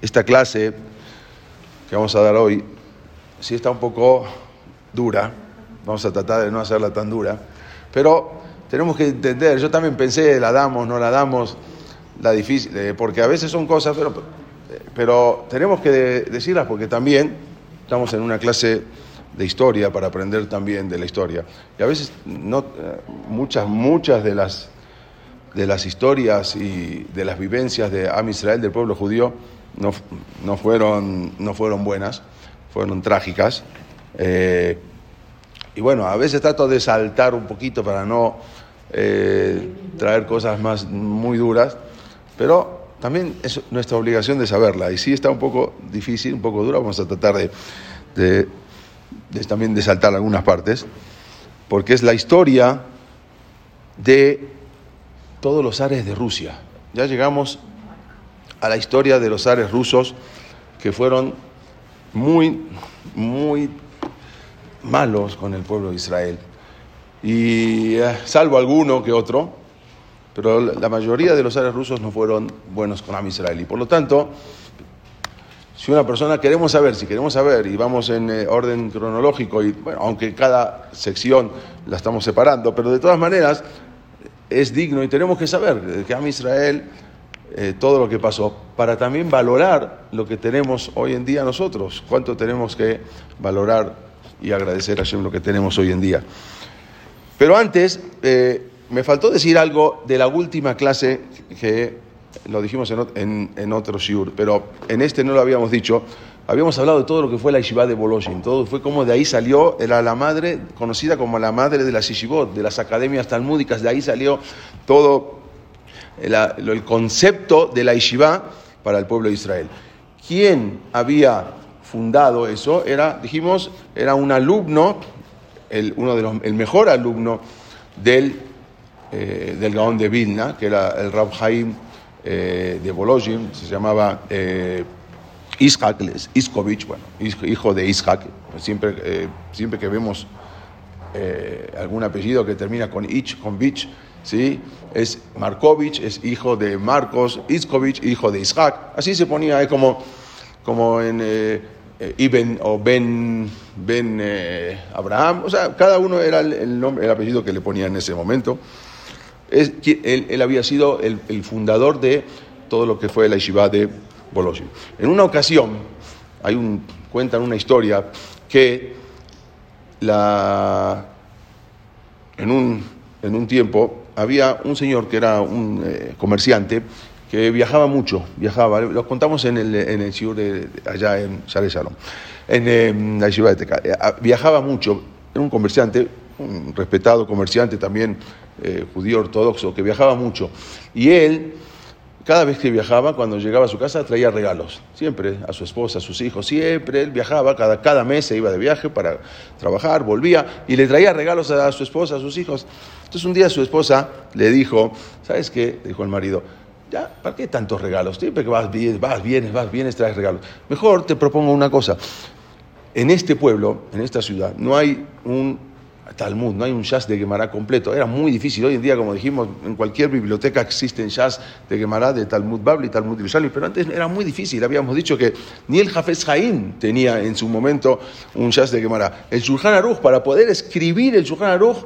Esta clase que vamos a dar hoy, sí está un poco dura, vamos a tratar de no hacerla tan dura, pero tenemos que entender, yo también pensé, la damos, no la damos, la difícil, eh, porque a veces son cosas, pero, pero tenemos que decirlas porque también estamos en una clase de historia para aprender también de la historia. Y a veces no, eh, muchas, muchas de las, de las historias y de las vivencias de Am Israel, del pueblo judío, no, no, fueron, no fueron buenas, fueron trágicas. Eh, y bueno, a veces trato de saltar un poquito para no eh, traer cosas más muy duras, pero también es nuestra obligación de saberla. Y si está un poco difícil, un poco dura, vamos a tratar de, de, de también de saltar algunas partes, porque es la historia de todos los ares de Rusia. Ya llegamos a la historia de los zares rusos que fueron muy, muy malos con el pueblo de Israel. Y eh, salvo alguno que otro, pero la mayoría de los zares rusos no fueron buenos con Am Israel. Y por lo tanto, si una persona queremos saber, si queremos saber, y vamos en eh, orden cronológico, y bueno, aunque cada sección la estamos separando, pero de todas maneras es digno y tenemos que saber que Am Israel eh, todo lo que pasó, para también valorar lo que tenemos hoy en día nosotros, cuánto tenemos que valorar y agradecer a Hashem lo que tenemos hoy en día. Pero antes, eh, me faltó decir algo de la última clase que lo dijimos en, en, en otro shiur, pero en este no lo habíamos dicho. Habíamos hablado de todo lo que fue la yeshiva de Boloshin, todo fue como de ahí salió, era la madre, conocida como la madre de las yeshivot, de las academias talmúdicas, de ahí salió todo el, el concepto de la yeshiva para el pueblo de Israel. ¿Quién había fundado eso? Era, dijimos, era un alumno, el, uno de los, el mejor alumno del, eh, del Gaón de Vilna, que era el Rab Haim eh, de Bolojin, se llamaba eh, Ishak Iskovich, bueno, hijo de Ishak. Siempre, eh, siempre que vemos eh, algún apellido que termina con Ich, con Bich, ¿sí? es Markovich, es hijo de Marcos, Iskovich, hijo de Ishak. Así se ponía, como, como en eh, Ibn o Ben, ben eh, Abraham, o sea, cada uno era el, nombre, el apellido que le ponía en ese momento. Él, había sido el, el, fundador de todo lo que fue la yeshiva de En una ocasión, hay un, cuentan una historia que la, en, un, en un tiempo había un señor que era un eh, comerciante que viajaba mucho, viajaba, lo contamos en el, en el Shiur de, allá en Share en, en la Yeshiva de Teca, eh, viajaba mucho, era un comerciante, un respetado comerciante también eh, judío ortodoxo, que viajaba mucho, y él, cada vez que viajaba, cuando llegaba a su casa, traía regalos, siempre a su esposa, a sus hijos, siempre él viajaba, cada, cada mes se iba de viaje para trabajar, volvía, y le traía regalos a su esposa, a sus hijos, entonces un día su esposa le dijo, ¿sabes qué? Dijo el marido, ya, ¿para qué tantos regalos? Siempre que vas, vas, vienes, vas, vienes, traes regalos. Mejor te propongo una cosa. En este pueblo, en esta ciudad, no hay un Talmud, no hay un Shas de Gemara completo. Era muy difícil. Hoy en día, como dijimos, en cualquier biblioteca existen Shas de Gemara, de Talmud Babli, Talmud Yerushalmi, pero antes era muy difícil. Habíamos dicho que ni el Jafes Jaim tenía en su momento un Shas de Gemara. El Shulchan Aruch, para poder escribir el Shulchan Aruch,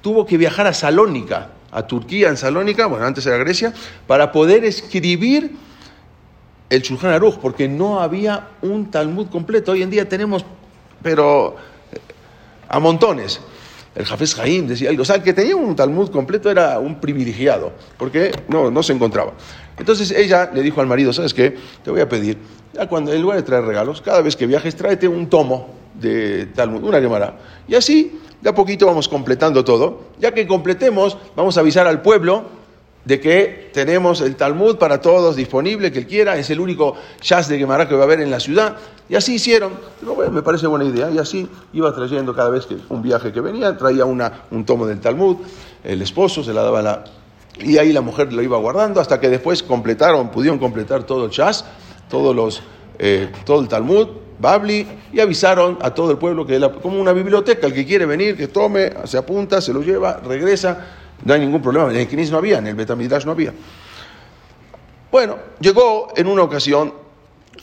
tuvo que viajar a Salónica, a Turquía, en Salónica, bueno, antes era Grecia, para poder escribir el Shulchan Aruch, porque no había un Talmud completo. Hoy en día tenemos, pero a montones. El Jafes Jaim decía, o sea, el que tenía un Talmud completo era un privilegiado, porque no, no se encontraba. Entonces ella le dijo al marido, ¿sabes qué? Te voy a pedir, ya cuando, en lugar de traer regalos, cada vez que viajes, tráete un tomo de Talmud, una Gemara. Y así, de a poquito vamos completando todo. Ya que completemos, vamos a avisar al pueblo de que tenemos el Talmud para todos disponible, que él quiera, es el único jazz de Gemara que va a haber en la ciudad. Y así hicieron. Bueno, me parece buena idea. Y así iba trayendo cada vez que un viaje que venía, traía una, un tomo del Talmud, el esposo se la daba la... Y ahí la mujer lo iba guardando hasta que después completaron, pudieron completar todo el jazz, todos eh, todo el Talmud, Babli, y avisaron a todo el pueblo que era como una biblioteca, el que quiere venir, que tome, se apunta, se lo lleva, regresa, no hay ningún problema. En el Knis no había, en el Betamidash no había. Bueno, llegó en una ocasión,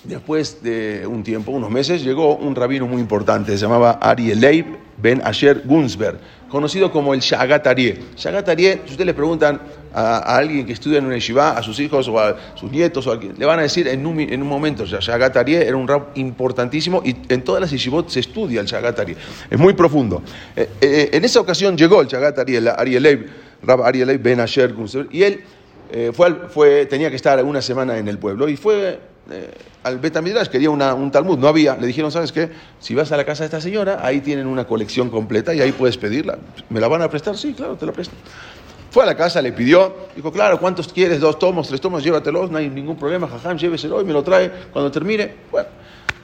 después de un tiempo, unos meses, llegó un rabino muy importante, se llamaba Ari Leib Ben Asher Gunsberg, conocido como el Shagat Arieh. Shagat si ustedes le preguntan a, alguien que estudia en una yeshiva, a sus hijos o a sus nietos, o a, le van a decir en un, en un momento, Shagat Arieh era un rab importantísimo y en todas las yeshivot se estudia el Shagat Arieh. Es muy profundo. Eh, eh, en esa ocasión llegó el Shagat Arieh, el Ari Leib, Rab Ari Leib Ben Asher y él eh, fue, fue, tenía que estar una semana en el pueblo y fue eh, al Betamidrash, quería una, un Talmud, no había. Le dijeron, ¿sabes qué? Si vas a la casa de esta señora, ahí tienen una colección completa y ahí puedes pedirla. ¿Me la van a prestar? Sí, claro, te la presto. Fue a la casa, le pidió, dijo, claro, ¿cuántos quieres? Dos tomos, tres tomos, llévatelos, no hay ningún problema, jajam, lléveselo y me lo trae cuando termine. Bueno,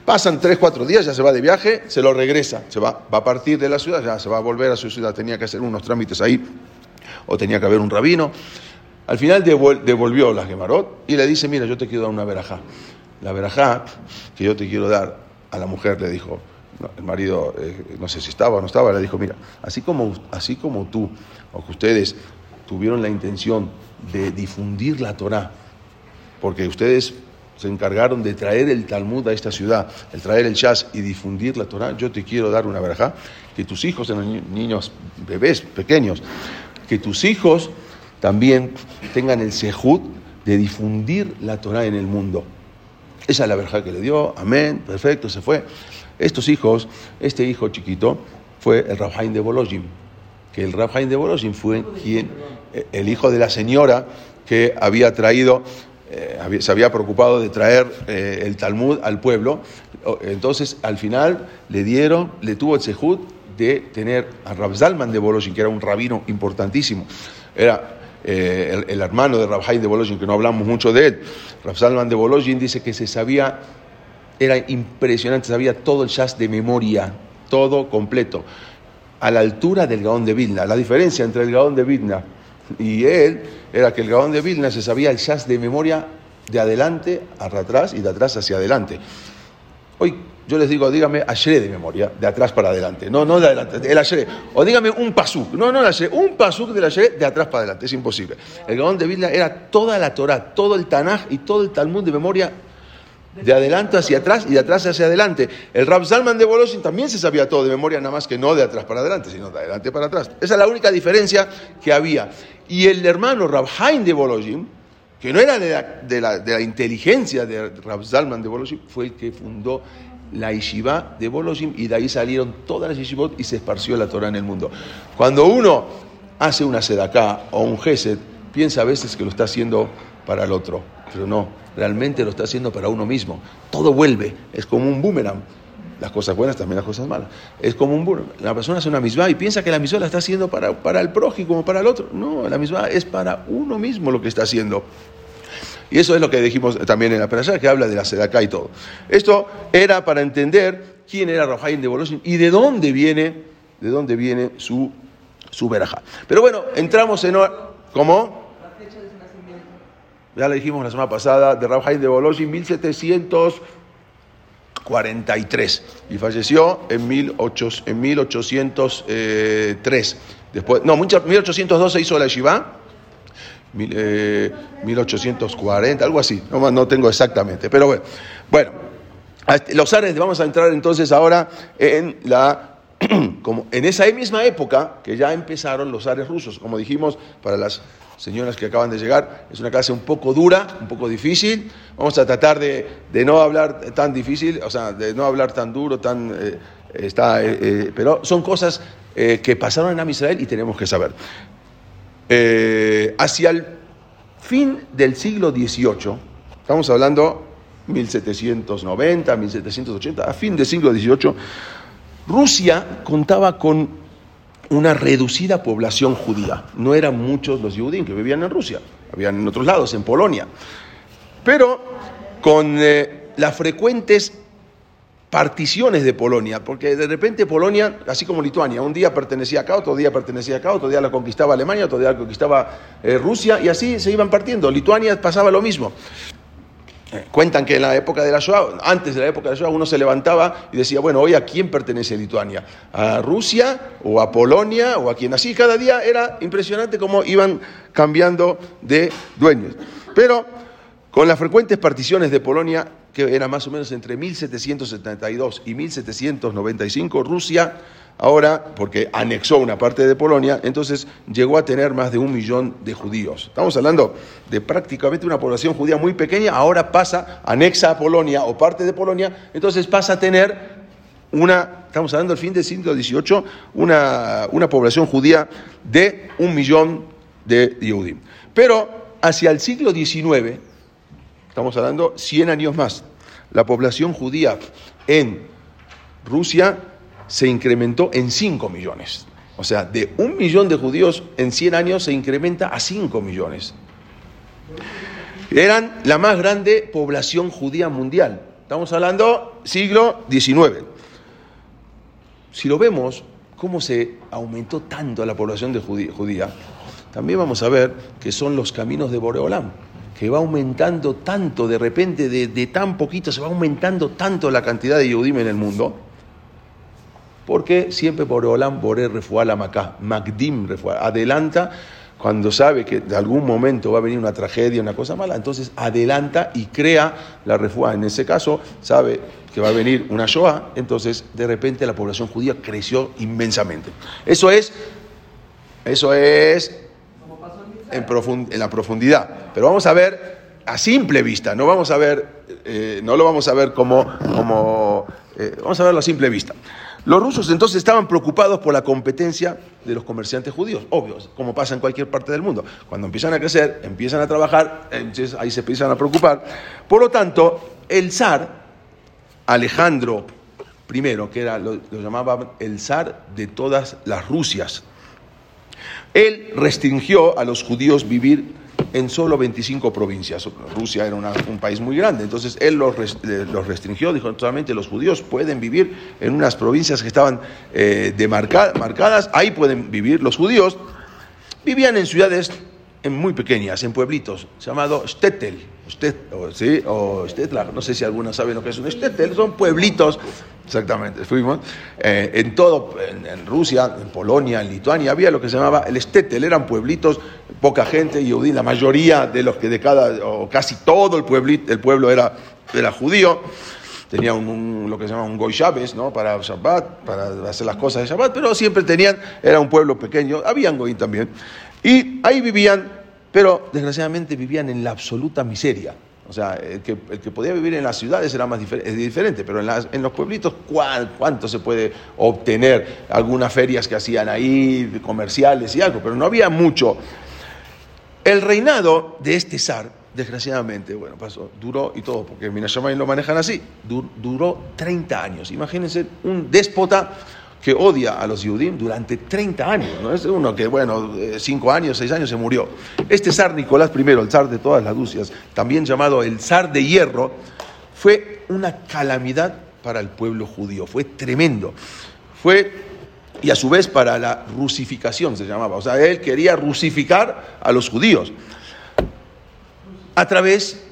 pasan tres, cuatro días, ya se va de viaje, se lo regresa, se va, va a partir de la ciudad, ya se va a volver a su ciudad, tenía que hacer unos trámites ahí, o tenía que haber un rabino. Al final devolvió la Gemarot y le dice, mira, yo te quiero dar una verajá. La verajá que yo te quiero dar a la mujer, le dijo, el marido, eh, no sé si estaba o no estaba, le dijo, mira, así como, así como tú, o que ustedes tuvieron la intención de difundir la Torah, porque ustedes se encargaron de traer el Talmud a esta ciudad, el traer el Shas y difundir la Torah, yo te quiero dar una verajá, que tus hijos, niños, bebés pequeños, que tus hijos también tengan el sejud de difundir la Torah en el mundo. Esa es la verja que le dio, amén, perfecto, se fue. Estos hijos, este hijo chiquito, fue el Rabhaim de Bolojim, que el Rabhaim de Bolojim fue quien, eh, el hijo de la señora que había traído, eh, se había preocupado de traer eh, el Talmud al pueblo. Entonces, al final, le dieron, le tuvo el sejud de tener a Rab Zalman de Bolojim, que era un rabino importantísimo. Era eh, el, hermano de Rabhaim de Bolojin, que no hablamos mucho de él, Rab Salman de Bolojin dice que se sabía, era impresionante, sabía todo el jazz de memoria, todo completo, a la altura del Gaón de Vilna. La diferencia entre el Gaón de Vilna y él era que el Gaón de Vilna se sabía el jazz de memoria de adelante hacia atrás y de atrás hacia adelante. Hoy yo les digo, dígame Ashre de memoria, de atrás para adelante. No, no de adelante, el Ashre. O dígame un pasuk. No, no el Ashre, un pasuk del Ashre de atrás para adelante. Es imposible. El Gaón de Vilna era toda la Torah, todo el Tanaj y todo el Talmud de memoria de adelante hacia atrás y de atrás hacia adelante. El Rab Salman de Boloshin también se sabía todo de memoria, nada más que no de atrás para adelante, sino de adelante para atrás. Esa es la única diferencia que había. Y el hermano Rab Haim de Boloshin, que no era de la, inteligencia de Rab Salman de Boloshin, fue el que fundó la yeshiva de Bolojim y de ahí salieron todas las yeshivot y se esparció la Torah en el mundo. Cuando uno hace una sedaká o un gesed, piensa a veces que lo está haciendo para el otro, pero no, realmente lo está haciendo para uno mismo. Todo vuelve, es como un boomerang. Las cosas buenas, también las cosas malas. Es como un boomerang. La persona hace una misma y piensa que la misma la está haciendo para, para el prójimo, para el otro. No, la misma es para uno mismo lo que está haciendo. Y eso es lo que dijimos también en la perashá, que habla de la sedaká y todo. Esto era para entender quién era Rojaim de Boloshin y de dónde viene, de dónde viene su, su. Pero bueno, entramos en... ¿Cómo? Ya le dijimos la semana pasada, de Rabhaim de Boloshin, 1743. Y falleció en, 18, en 1803. Después, no, 1812 hizo la Shiva 1840, eh, algo así, no, no tengo exactamente, pero bueno. Bueno, este, los ares, vamos a entrar entonces ahora en la como en esa misma época que ya empezaron los ares rusos, como dijimos, para las señoras que acaban de llegar, es una clase un poco dura, un poco difícil, vamos a tratar de, no hablar tan difícil, o sea, de no hablar tan duro, tan... Eh, está, eh, pero son cosas que pasaron en Am Israel y tenemos que saber. Eh, hacia el fin del siglo XVIII, estamos hablando 1790, 1780, a fin del siglo XVIII, Rusia contaba con una reducida población judía. No eran muchos los judíos que vivían en Rusia, habían en otros lados, en Polonia. Pero con eh, las frecuentes particiones de Polonia, porque de repente Polonia, así como Lituania, un día pertenecía acá, otro día pertenecía acá, otro día la conquistaba Alemania, otro día la conquistaba eh, Rusia, y así se iban partiendo. Lituania pasaba lo mismo. Cuentan que en la época de la Shoah, antes de la época de la Shoah, uno se levantaba y decía, bueno, hoy a quién pertenece Lituania, a Rusia o a Polonia o a quién así. Cada día era impresionante cómo iban cambiando de dueños. Pero Con las frecuentes particiones de Polonia, que era más o menos entre 1772 y 1795, Rusia ahora, porque anexó una parte de Polonia, entonces llegó a tener más de un millón de judíos. Estamos hablando de prácticamente una población judía muy pequeña, ahora pasa, anexa a Polonia o parte de Polonia, entonces pasa a tener una, estamos hablando del fin del siglo XVIII, una, una población judía de un millón de Yehudim. Pero hacia el siglo XIX, estamos hablando 100 años más, la población judía en Rusia se incrementó en 5 millones. O sea, de un millón de judíos en 100 años se incrementa a 5 millones. Eran la más grande población judía mundial. Estamos hablando siglo XIX. Si lo vemos, cómo se aumentó tanto la población de judía, también vamos a ver que son los caminos de Boreolam que va aumentando tanto, de repente, de, tan poquito, se va aumentando tanto la cantidad de Yehudim en el mundo, porque siempre por Olam Boré Refuá la Macá, Magdim Refuá, adelanta cuando sabe que de algún momento va a venir una tragedia, una cosa mala, entonces adelanta y crea la refuá. En ese caso, sabe que va a venir una Shoah, entonces de repente la población judía creció inmensamente. Eso es, eso es en, la profundidad. Pero vamos a ver a simple vista, no vamos a ver, eh, no lo vamos a ver como, eh, vamos a verlo a simple vista. Los rusos entonces estaban preocupados por la competencia de los comerciantes judíos, obvio, como pasa en cualquier parte del mundo. Cuando empiezan a crecer, empiezan a trabajar, entonces ahí se empiezan a preocupar. Por lo tanto, el zar, Alejandro I, que era, lo, lo llamaban el zar de todas las Rusias, él restringió a los judíos vivir en solo 25 provincias. Rusia era un país muy grande, entonces él los, restringió, dijo solamente los judíos pueden vivir en unas provincias que estaban eh, marcadas, ahí pueden vivir los judíos. Vivían en ciudades muy pequeñas, en pueblitos, llamado Stettel, o, ¿sí? o no sé si algunos saben lo que es un Stettel, son pueblitos Exactamente, fuimos. Eh, en todo, en, Rusia, en Polonia, en Lituania, había lo que se llamaba el Stettel, eran pueblitos, poca gente, y la mayoría de los que de cada, o casi todo el, el pueblo era, era judío. Tenía un, lo que se llama un Goy Shabes, ¿no? Para Shabbat, para hacer las cosas de Shabbat, pero siempre tenían, era un pueblo pequeño, habían Goy también. Y ahí vivían, pero desgraciadamente vivían en la absoluta miseria. O sea, el que, podía vivir en las ciudades era más diferente, pero en, en los pueblitos, ¿cuánto se puede obtener? Algunas ferias que hacían ahí, comerciales y algo, pero no había mucho. El reinado de este zar, desgraciadamente, bueno, pasó, duró y todo, porque Minashamay lo manejan así, duró 30 años. Imagínense un déspota que odia a los Yudim durante 30 años. No es uno que, bueno, 5 eh, años, 6 años se murió. Este zar Nicolás I, el zar de todas las Lucias, también llamado el zar de hierro, fue una calamidad para el pueblo judío. Fue tremendo. Fue, y a su vez para la rusificación se llamaba. O sea, él quería rusificar a los judíos. A través,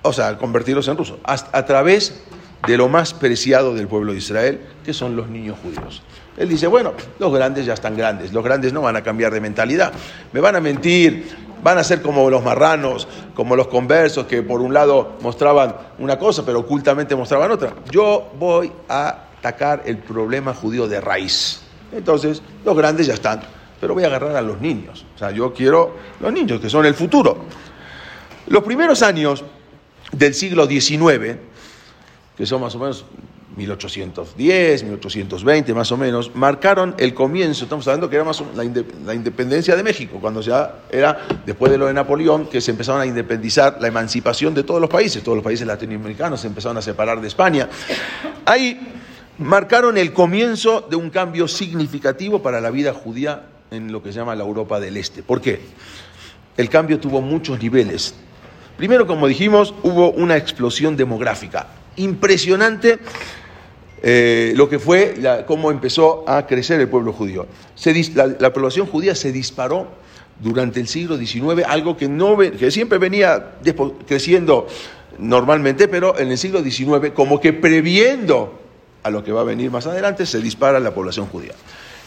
o sea, convertirlos en rusos. A, través de lo más preciado del pueblo de Israel, que son los niños judíos. Él dice, bueno, los grandes ya están grandes, los grandes no van a cambiar de mentalidad, me van a mentir, van a ser como los marranos, como los conversos, que por un lado mostraban una cosa, pero ocultamente mostraban otra. Yo voy a atacar el problema judío de raíz. Entonces, los grandes ya están, pero voy a agarrar a los niños. O sea, yo quiero los niños, que son el futuro. Los primeros años del siglo XIX, que son más o menos 1810, 1820 más o menos, marcaron el comienzo, estamos hablando que era más la, la, independencia de México, cuando ya era después de lo de Napoleón, que se empezaron a independizar la emancipación de todos los países, todos los países latinoamericanos se empezaron a separar de España. Ahí marcaron el comienzo de un cambio significativo para la vida judía en lo que se llama la Europa del Este. ¿Por qué? El cambio tuvo muchos niveles. Primero, como dijimos, hubo una explosión demográfica impresionante eh, lo que fue cómo empezó a crecer el pueblo judío. la, población judía se disparó durante el siglo XIX, algo que, no, que siempre venía creciendo normalmente, pero en el siglo XIX, como que previendo a lo que va a venir más adelante, se dispara la población judía.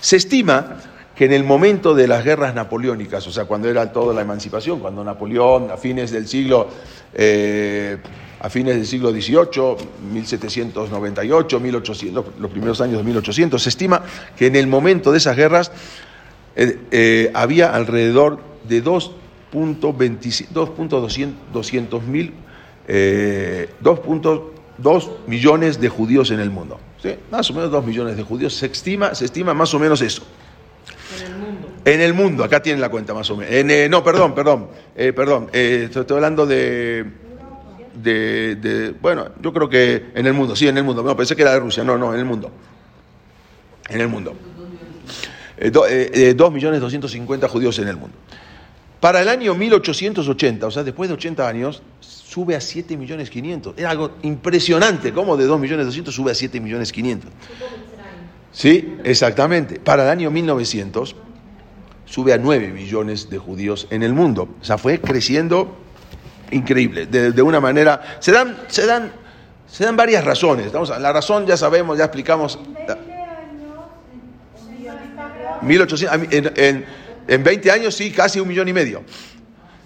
Se estima que en el momento de las guerras napoleónicas, o sea, cuando era toda la emancipación, cuando Napoleón, a fines del siglo, eh, a fines del siglo XVIII, 1798, 1800, los primeros años de 1800, se estima que en el momento de esas guerras eh, eh, había alrededor de 2.200 mil, 2.2 millones de judíos en el mundo. Más o menos 2 millones de judíos, se estima, se estima más o menos eso. En el mundo. En el mundo, acá tienen la cuenta más o menos. Eh, no, perdón, perdón, eh, perdón, eh, estoy, hablando de, de, bueno, yo creo que en el mundo, sí, en el mundo. No, pensé que era de Rusia, no, no, en el mundo. En el mundo. 2 millones 250 judíos en el mundo. Para el año 1880, o sea, después de 80 años, sube a 7 millones 500. Era algo impresionante, ¿cómo de 2 millones 200 sube a 7 millones 500? Sí, exactamente. Para el año 1900 sube a 9 millones de judíos en el mundo. O sea, fue creciendo increíble, de, una manera... Se dan, se, dan, se dan varias razones. la razón ya sabemos, ya explicamos... 1800, en, en 20 años sí, casi un millón y medio.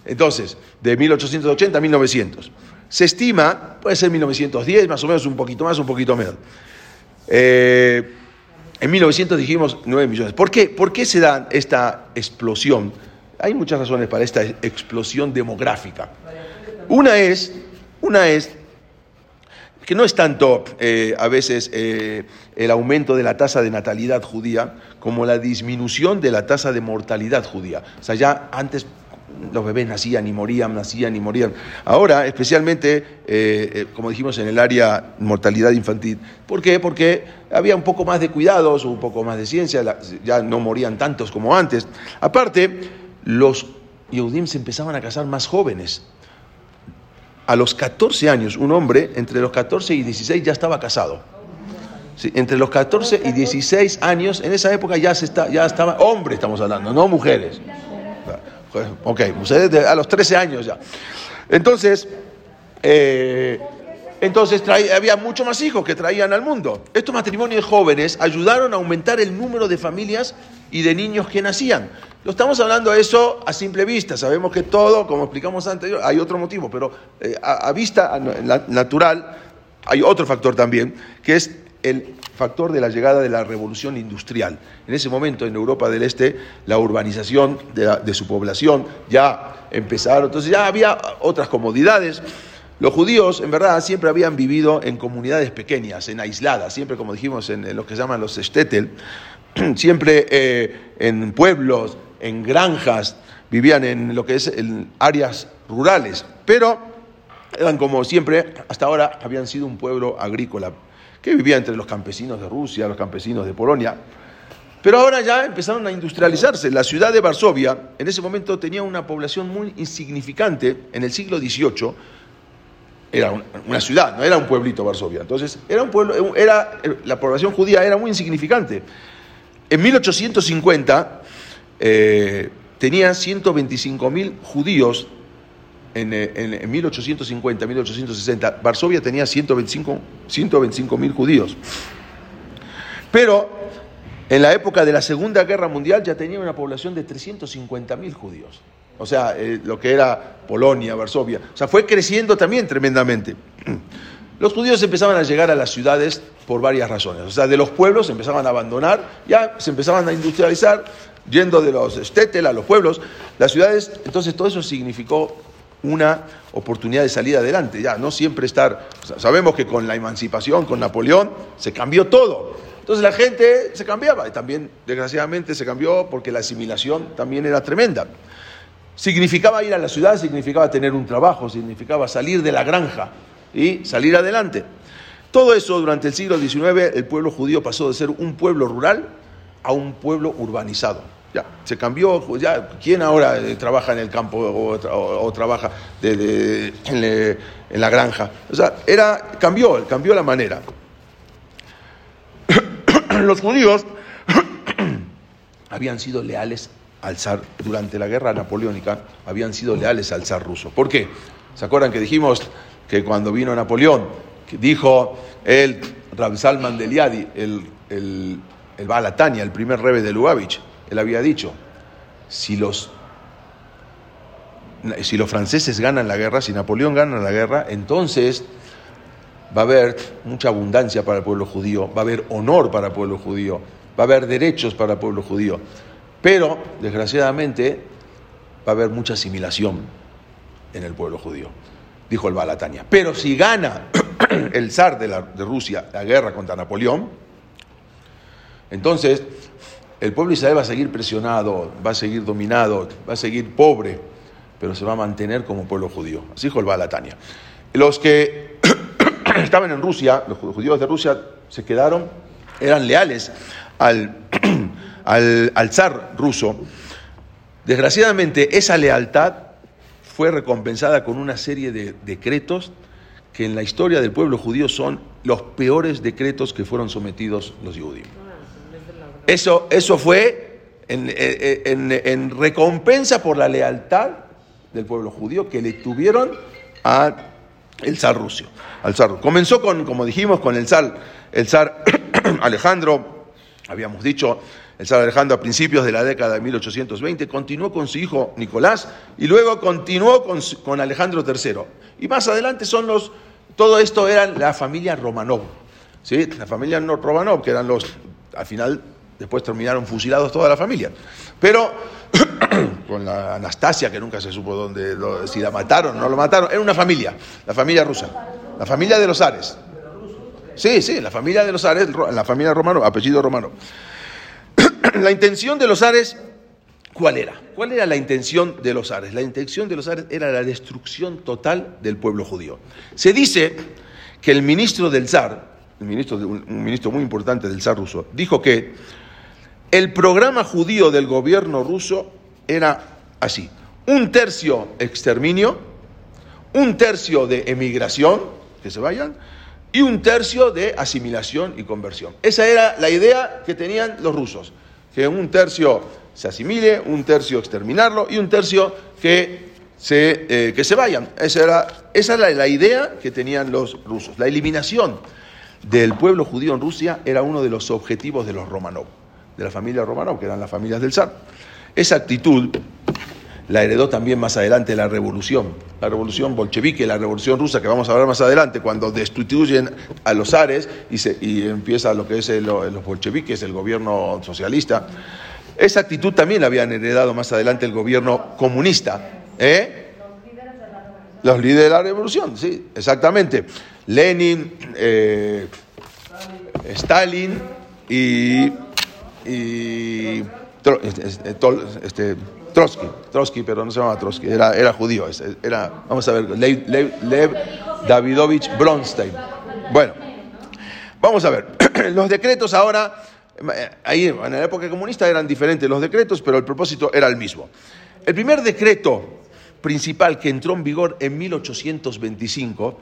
Entonces, de 1880 a 1900. Se estima, puede ser 1910, más o menos un poquito más, un poquito menos. Eh, en 1900 dijimos 9 millones. ¿Por qué? ¿Por qué se da esta explosión? Hay muchas razones para esta explosión demográfica. Una es, una es que no es tanto eh, a veces eh, el aumento de la tasa de natalidad judía como la disminución de la tasa de mortalidad judía. O sea, ya antes los bebés nacían y morían, nacían y morían. Ahora, especialmente, eh, como dijimos en el área mortalidad infantil, ¿por qué? Porque había un poco más de cuidados, un poco más de ciencia, ya no morían tantos como antes. Aparte, los Yehudim se empezaban a casar más jóvenes. A los 14 años, un hombre entre los 14 y 16 ya estaba casado. entre los 14 y 16 años, en esa época ya, se está, ya estaba, hombre estamos hablando, no mujeres. Ok, ustedes a los 13 años ya. Entonces, eh, entonces había mucho más hijos que traían al mundo. Estos matrimonios jóvenes ayudaron a aumentar el número de familias y de niños que nacían. Lo estamos hablando eso a simple vista. Sabemos que todo, como explicamos antes, hay otro motivo, pero eh, a, vista natural hay otro factor también, que es el factor de la llegada de la revolución industrial. En ese momento en Europa del Este la urbanización de, su población ya empezaron, entonces ya había otras comodidades. Los judíos, en verdad, siempre habían vivido en comunidades pequeñas, en aisladas, siempre, como dijimos, en, lo que se llaman los shtetl, siempre eh, en pueblos, en granjas, vivían en lo que es en áreas rurales, pero eran como siempre, hasta ahora habían sido un pueblo agrícola que vivía entre los campesinos de Rusia, los campesinos de Polonia. Pero ahora ya empezaron a industrializarse. La ciudad de Varsovia en ese momento tenía una población muy insignificante. En el siglo XVIII era una ciudad, no era un pueblito Varsovia. Entonces era un pueblo, era, la población judía era muy insignificante. En 1850 eh, tenía 125 mil judíos en, en, 1850, 1860, Varsovia tenía 125 mil judíos. Pero en la época de la Segunda Guerra Mundial ya tenía una población de 350 mil judíos. O sea, eh, lo que era Polonia, Varsovia. O sea, fue creciendo también tremendamente. Los judíos empezaban a llegar a las ciudades por varias razones. O sea, de los pueblos empezaban a abandonar, ya se empezaban a industrializar, yendo de los stettel a los pueblos, las ciudades. Entonces, todo eso significó una oportunidad de salir adelante. Ya, no siempre estar. Sabemos que con la emancipación, con Napoleón, se cambió todo. Entonces la gente se cambiaba y también, desgraciadamente, se cambió porque la asimilación también era tremenda. Significaba ir a la ciudad, significaba tener un trabajo, significaba salir de la granja y salir adelante. Todo eso durante el siglo XIX, el pueblo judío pasó de ser un pueblo rural a un pueblo urbanizado. Ya, se cambió, ya, ¿quién ahora eh, trabaja en el campo o, trabaja en, la granja? O sea, era, cambió, cambió la manera. Los judíos habían sido leales al zar, durante la guerra napoleónica, habían sido leales al zar ruso. ¿Por qué? ¿Se acuerdan que dijimos que cuando vino Napoleón, dijo el Rab Salman de Liadi, el, el, el Balatania, el primer rebe de Lubavitch, él había dicho, si los, si los franceses ganan la guerra, si Napoleón gana la guerra, entonces va a haber mucha abundancia para el pueblo judío, va a haber honor para el pueblo judío, va a haber derechos para el pueblo judío. Pero, desgraciadamente, va a haber mucha asimilación en el pueblo judío, dijo el Balatania. Pero si gana el zar de, de Rusia la guerra contra Napoleón, entonces el pueblo de Israel va a seguir presionado, va a seguir dominado, va a seguir pobre, pero se va a mantener como pueblo judío. Así dijo el Balatania. Los que estaban en Rusia, los judíos de Rusia, se quedaron, eran leales al, al, zar ruso. Desgraciadamente, esa lealtad fue recompensada con una serie de decretos que en la historia del pueblo judío son los peores decretos que fueron sometidos los judíos. Eso, eso fue en, recompensa por la lealtad del pueblo judío que le tuvieron a el zar ruso. Zar. Comenzó con, como dijimos, con el zar, el zar Alejandro, habíamos dicho, el zar Alejandro a principios de la década de 1820, continuó con su hijo Nicolás y luego continuó con, Alejandro III. Y más adelante son los, todo esto eran la familia Romanov, ¿sí? la familia Romanov, que eran los, al final Después terminaron fusilados toda la familia. Pero con la Anastasia, que nunca se supo dónde, si la mataron o no lo mataron, era una familia, la familia rusa, la familia de los Ares. Sí, sí, la familia de los Ares, la familia romano, apellido romano. la intención de los Ares, ¿cuál era? ¿Cuál era la intención de los Ares? La intención de los Ares era la destrucción total del pueblo judío. Se dice que el ministro del zar, ministro, un ministro muy importante del zar ruso, dijo que el programa judío del gobierno ruso era así. Un tercio exterminio, un tercio de emigración, que se vayan, y un tercio de asimilación y conversión. Esa era la idea que tenían los rusos, que un tercio se asimile, un tercio exterminarlo y un tercio que se, eh, que se vayan. Esa era, esa era la idea que tenían los rusos. La eliminación del pueblo judío en Rusia era uno de los objetivos de los Romanov de la familia Romanov, que eran las familias del zar. Esa actitud la heredó también más adelante la revolución, la revolución bolchevique, la revolución rusa, que vamos a hablar más adelante, cuando destituyen a los zares y, se, y empieza lo que es los bolcheviques, el gobierno socialista. Esa actitud también la habían heredado más adelante el gobierno comunista. ¿eh? Los líderes de la revolución, sí, exactamente. Lenin, eh, Stalin y este, este, Trotsky, Trotsky, pero no se llamaba Trotsky, era, era judío, era, vamos a ver, Lev, Davidovich Bronstein. Bueno, vamos a ver, los decretos ahora, ahí en la época comunista eran diferentes los decretos, pero el propósito era el mismo. El primer decreto principal que entró en vigor en 1825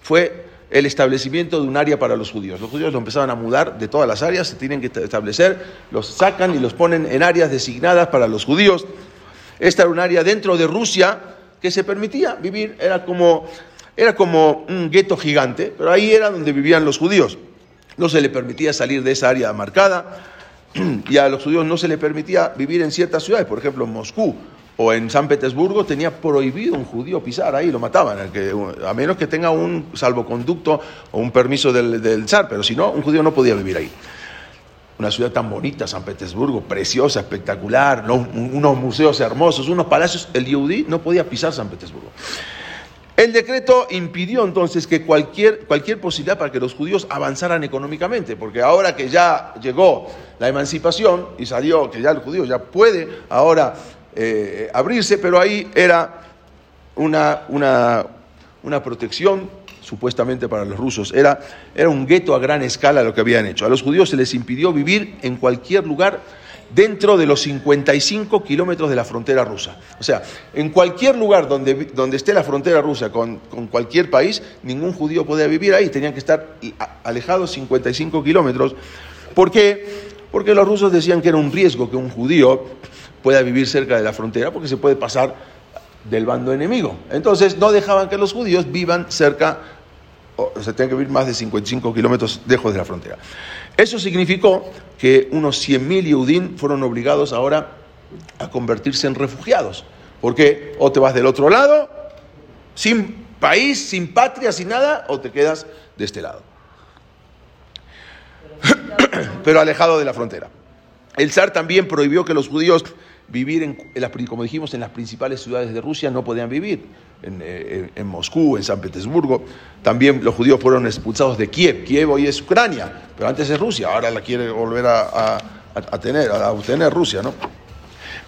fue el establecimiento de un área para los judíos. Los judíos lo empezaban a mudar de todas las áreas, se tienen que establecer, los sacan y los ponen en áreas designadas para los judíos. Esta era un área dentro de Rusia que se permitía vivir, era como, era como un gueto gigante, pero ahí era donde vivían los judíos. No se le permitía salir de esa área marcada y a los judíos no se le permitía vivir en ciertas ciudades, por ejemplo en Moscú o en San Petersburgo tenía prohibido un judío pisar ahí, lo mataban, a menos que tenga un salvoconducto o un permiso del, zar, pero si no, un judío no podía vivir ahí. Una ciudad tan bonita, San Petersburgo, preciosa, espectacular, unos museos hermosos, unos palacios, el yudí no podía pisar San Petersburgo. El decreto impidió entonces que cualquier, cualquier posibilidad para que los judíos avanzaran económicamente, porque ahora que ya llegó la emancipación y salió que ya el judío ya puede ahora eh, abrirse, pero ahí era una, una, una, protección supuestamente para los rusos. Era, era un gueto a gran escala lo que habían hecho. A los judíos se les impidió vivir en cualquier lugar dentro de los 55 kilómetros de la frontera rusa. O sea, en cualquier lugar donde, donde esté la frontera rusa con, con, cualquier país, ningún judío podía vivir ahí, tenían que estar alejados 55 kilómetros. ¿Por qué? Porque los rusos decían que era un riesgo que un judío pueda vivir cerca de la frontera porque se puede pasar del bando enemigo. Entonces no dejaban que los judíos vivan cerca o sea, tenían que vivir más de 55 kilómetros lejos de la frontera. Eso significó que unos 100.000 Yehudim fueron obligados ahora a convertirse en refugiados. Porque o te vas del otro lado, sin país, sin patria, sin nada, o te quedas de este lado. Pero alejado de la frontera. El zar también prohibió que los judíos vivir, en, las, como dijimos, en las principales ciudades de Rusia, no podían vivir. Eh, en, Moscú, en San Petersburgo. También los judíos fueron expulsados de Kiev. Kiev hoy es Ucrania, pero antes es Rusia. Ahora la quiere volver a, tener, a obtener Rusia, ¿no?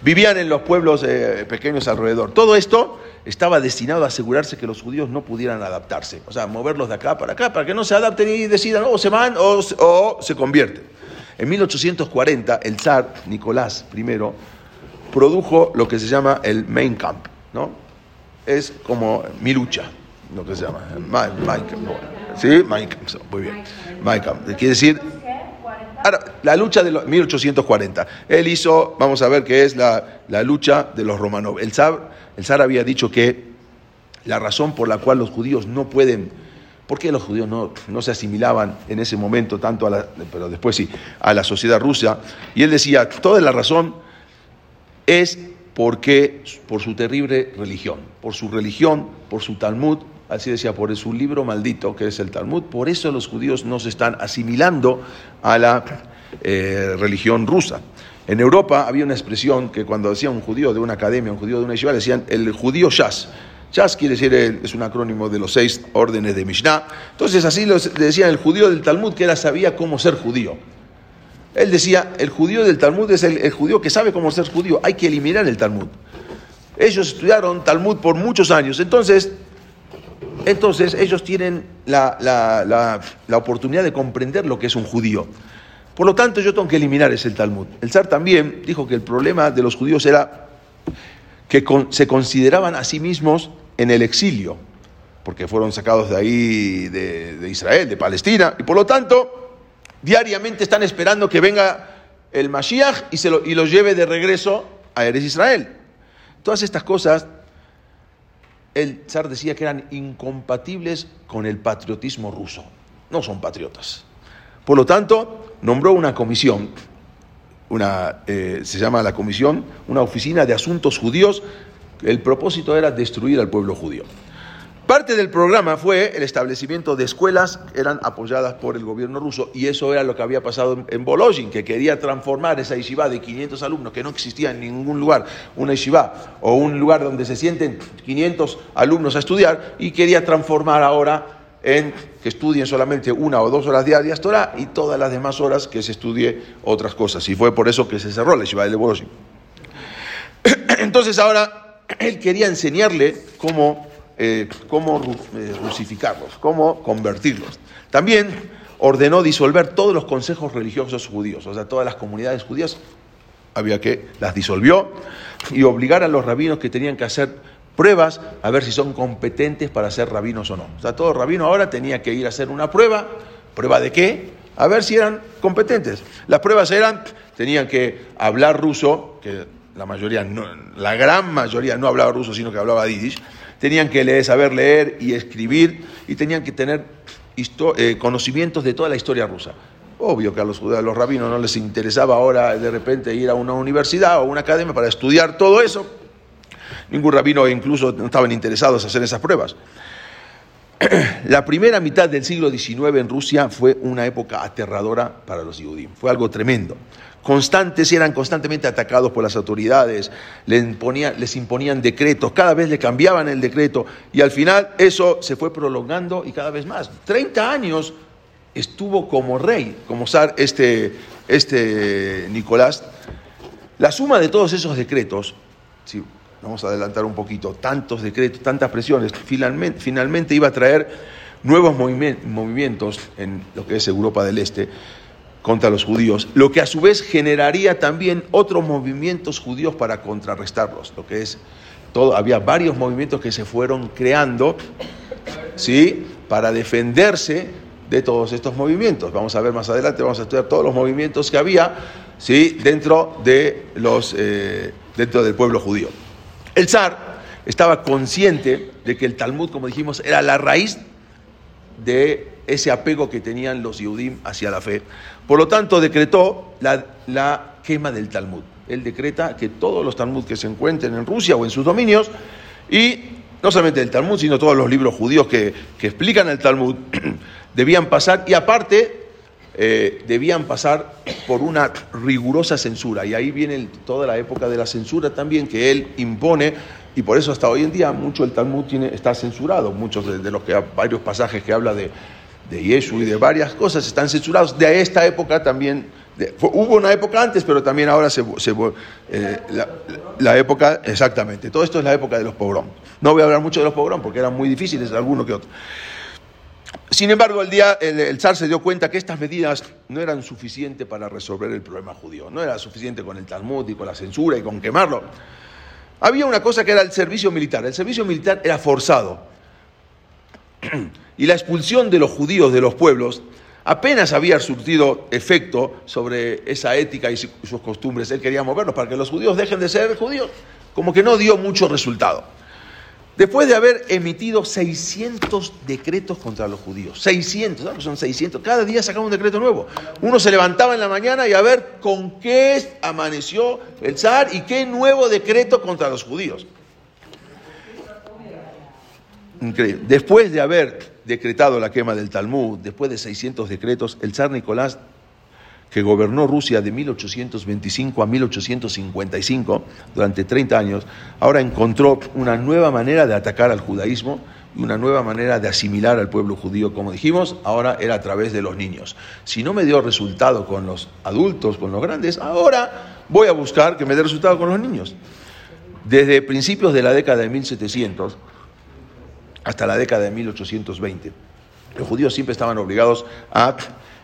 Vivían en los pueblos eh, pequeños alrededor. Todo esto estaba destinado a asegurarse que los judíos no pudieran adaptarse. O sea, moverlos de acá para acá, para que no se adapten y decidan o se van o, o se convierten. En 1840, el zar Nicolás I produjo lo que se llama el Main Camp, ¿no? Es como mi lucha, lo que se llama. ¿Sí? My Camp, muy bien. My Camp. Quiere decir Ahora, la lucha de los 1840. Él hizo, vamos a ver qué es la, la lucha de los romanos. El zar, el zar había dicho que la razón por la cual los judíos no pueden, ¿por qué los judíos no, no se asimilaban en ese momento tanto a la, pero después sí, a la sociedad rusa? Y él decía, toda la razón es porque, por su terrible religión, por su religión, por su Talmud, así decía, por su libro maldito que es el Talmud, por eso los judíos no se están asimilando a la eh, religión rusa. En Europa había una expresión que cuando decía un judío de una academia, un judío de una yeshiva, decían el judío Shas. Shas quiere decir, es un acrónimo de los seis órdenes de Mishnah. Entonces así le decían el judío del Talmud que era sabía cómo ser judío. Él decía, el judío del Talmud es el, judío que sabe cómo ser judío, hay que eliminar el Talmud. Ellos estudiaron Talmud por muchos años, entonces, entonces ellos tienen la, la, oportunidad de comprender lo que es un judío. Por lo tanto, yo tengo que eliminar ese Talmud. El zar también dijo que el problema de los judíos era que se consideraban a sí mismos en el exilio, porque fueron sacados de ahí, de Israel, de Palestina, y por lo tanto diariamente están esperando que venga el Mashiach y, se lo, y los lleve de regreso a Eres Israel. Todas estas cosas, el zar decía que eran incompatibles con el patriotismo ruso. No son patriotas. Por lo tanto, nombró una comisión, una, eh, se llama la comisión, una oficina de asuntos judíos. El propósito era destruir al pueblo judío. Parte del programa fue el establecimiento de escuelas que eran apoyadas por el gobierno ruso y eso era lo que había pasado en Bologin, que quería transformar esa yeshiva de 500 alumnos que no existía en ningún lugar, una yeshiva o un lugar donde se sienten 500 alumnos a estudiar y quería transformar ahora en que estudien solamente una o dos horas diarias Torah y todas las demás horas que se estudie otras cosas. Y fue por eso que se cerró la yeshiva de Bologin. Entonces ahora él quería enseñarle cómo eh, cómo eh, rusificarlos, cómo convertirlos. También ordenó disolver todos los consejos religiosos judíos, o sea, todas las comunidades judías había que las disolvió y obligar a los rabinos que tenían que hacer pruebas a ver si son competentes para ser rabinos o no. O sea, todo rabino ahora tenía que ir a hacer una prueba, prueba de qué, a ver si eran competentes. Las pruebas eran, tenían que hablar ruso, que la mayoría, la gran mayoría no hablaba ruso, sino que hablaba yiddish, tenían que saber leer y escribir y tenían que tener eh, conocimientos de toda la historia rusa. Obvio que a los, a los rabinos no les interesaba ahora de repente ir a una universidad o una academia para estudiar todo eso. Ningún rabino incluso no estaban interesados en hacer esas pruebas. La primera mitad del siglo XIX en Rusia fue una época aterradora para los judíos. Fue algo tremendo constantes eran constantemente atacados por las autoridades, les imponían, decretos, cada vez le cambiaban el decreto y al final eso se fue prolongando y cada vez más. 30 años estuvo como rey, como zar este, este Nicolás. La suma de todos esos decretos, si vamos a adelantar un poquito, tantos decretos, tantas presiones, finalmente iba a traer nuevos movimientos en lo que es Europa del Este contra los judíos, lo que a su vez generaría también otros movimientos judíos para contrarrestarlos, lo que es todo, había varios movimientos que se fueron creando, ¿sí? Para defenderse de todos estos movimientos. Vamos a ver más adelante, vamos a estudiar todos los movimientos que había, ¿sí? Dentro de los, eh, dentro del pueblo judío. El zar estaba consciente de que el Talmud, como dijimos, era la raíz de ese apego que tenían los Yehudim hacia la fe. Por lo tanto, decretó la, quema del Talmud. Él decreta que todos los Talmud que se encuentren en Rusia o en sus dominios, y no solamente el Talmud, sino todos los libros judíos que, explican el Talmud, debían pasar, y aparte eh, debían pasar por una rigurosa censura. Y ahí viene toda la época de la censura también que él impone. Y por eso hasta hoy en día mucho el Talmud está censurado. Muchos de, los que varios pasajes que habla de, de Yeshua y de varias cosas están censurados. De esta época también, hubo una época antes, pero también ahora se, eh, la, época, exactamente. Todo esto es la época de los pogroms. No voy a hablar mucho de los pogroms porque eran muy difíciles, algunos que otros. Sin embargo, el, día, el, zar se dio cuenta que estas medidas no eran suficientes para resolver el problema judío. No era suficiente con el Talmud y con la censura y con quemarlo. Había una cosa que era el servicio militar. El servicio militar era forzado. Y la expulsión de los judíos de los pueblos apenas había surtido efecto sobre esa ética y sus costumbres. Él quería moverlos para que los judíos dejen de ser judíos. Como que no dio mucho resultado. Después de haber emitido 600 decretos contra los judíos, 600, son 600, cada día sacaba un decreto nuevo. Uno se levantaba en la mañana y a ver con qué amaneció el zar y qué nuevo decreto contra los judíos. Después de haber decretado la quema del Talmud, después de 600 decretos, el zar Nicolás que gobernó Rusia de 1825 a 1855, durante 30 años, ahora encontró una nueva manera de atacar al judaísmo y una nueva manera de asimilar al pueblo judío. Como dijimos, ahora era a través de los niños. Si no me dio resultado con los adultos, con los grandes, ahora voy a buscar que me dé resultado con los niños. Desde principios de la década de 1700 hasta la década de 1820, los judíos siempre estaban obligados a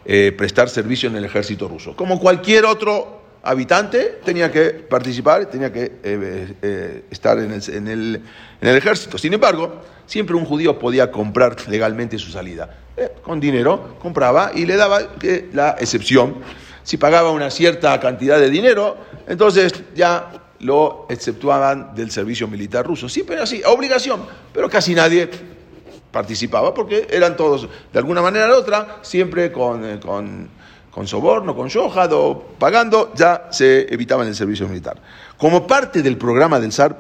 eh, prestar servicio en el ejército ruso. Como cualquier otro habitante, tenía que participar, tenía que eh, eh, estar en el, ejército. Sin embargo, siempre un judío podía comprar legalmente su salida. con dinero compraba y le daba la excepción. Si pagaba una cierta cantidad de dinero, entonces ya lo exceptuaban del servicio militar ruso. Siempre así, obligación, pero casi nadie participaba, porque eran todos, de alguna manera u otra, siempre con, eh, con, con soborno, con yohad o pagando, ya se evitaban el servicio militar. Como parte del programa del zar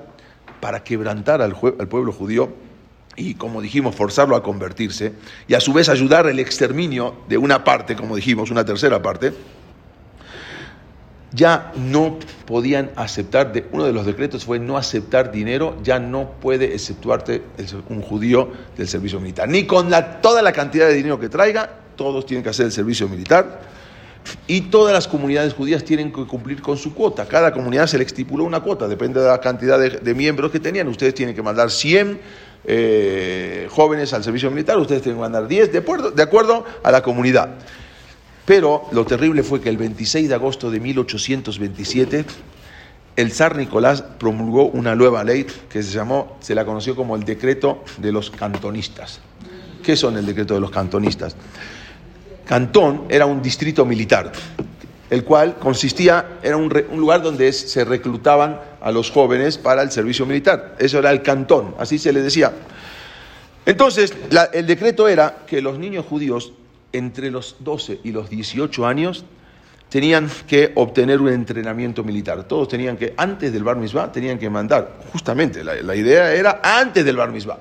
para quebrantar al, al pueblo judío, y como dijimos, forzarlo a convertirse, y a su vez ayudar el exterminio de una parte, como dijimos, una tercera parte, ya no podían aceptar, uno de los decretos fue no aceptar dinero, ya no puede exceptuarte un judío del servicio militar. Ni con toda la cantidad de dinero que traiga, todos tienen que hacer el servicio militar. Y todas las comunidades judías tienen que cumplir con su cuota. Cada comunidad se le estipuló una cuota, depende de la cantidad de, miembros que tenían. Ustedes tienen que mandar 100 eh, jóvenes al servicio militar, ustedes tienen que mandar 10, de acuerdo, de acuerdo a la comunidad. Pero lo terrible fue que el 26 de agosto de 1827 el zar Nicolás promulgó una nueva ley que se llamó, se la conoció como el decreto de los cantonistas. ¿Qué son el decreto de los cantonistas? Cantón era un distrito militar, el cual consistía, era un, lugar donde se reclutaban a los jóvenes para el servicio militar. Eso era el cantón, así se le decía. Entonces, el decreto era que los niños judíos entre los 12 y los 18 años tenían que obtener un entrenamiento militar. Todos tenían que, antes del Bar Mitzvah, tenían que mandar, justamente la, idea era antes del Bar Mitzvah,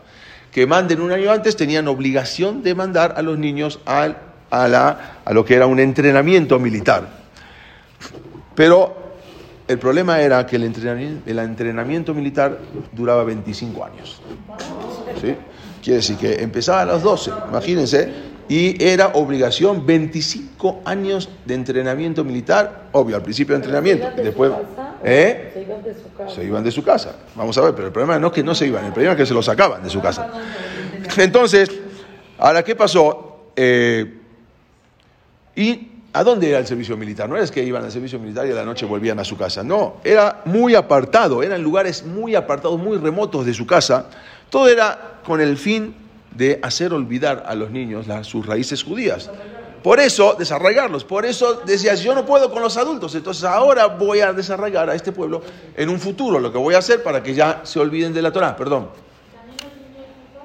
que manden un año antes, tenían obligación de mandar a los niños a, a, lo que era un entrenamiento militar. Pero el problema era que el entrenamiento, el entrenamiento militar duraba 25 años. Quiere decir que empezaba a los 12, imagínense, y era obligación 25 años de entrenamiento militar, obvio, al principio de entrenamiento, y después... ¿eh? Se iban de su casa. Se iban de su casa. Vamos a ver, pero el problema no es que no se iban, el problema es que se lo sacaban de su casa. Entonces, ahora, ¿qué pasó? Eh, ¿Y a dónde era el servicio militar? No es que iban al servicio militar y a la noche volvían a su casa, no, era muy apartado, eran lugares muy apartados, muy remotos de su casa. Todo era con el fin de hacer olvidar a los niños sus raíces judías. Por eso, desarraigarlos. Por eso decías, yo no puedo con los adultos, entonces ahora voy a desarraigar a este pueblo en un futuro, lo que voy a hacer para que ya se olviden de la Torah. Perdón.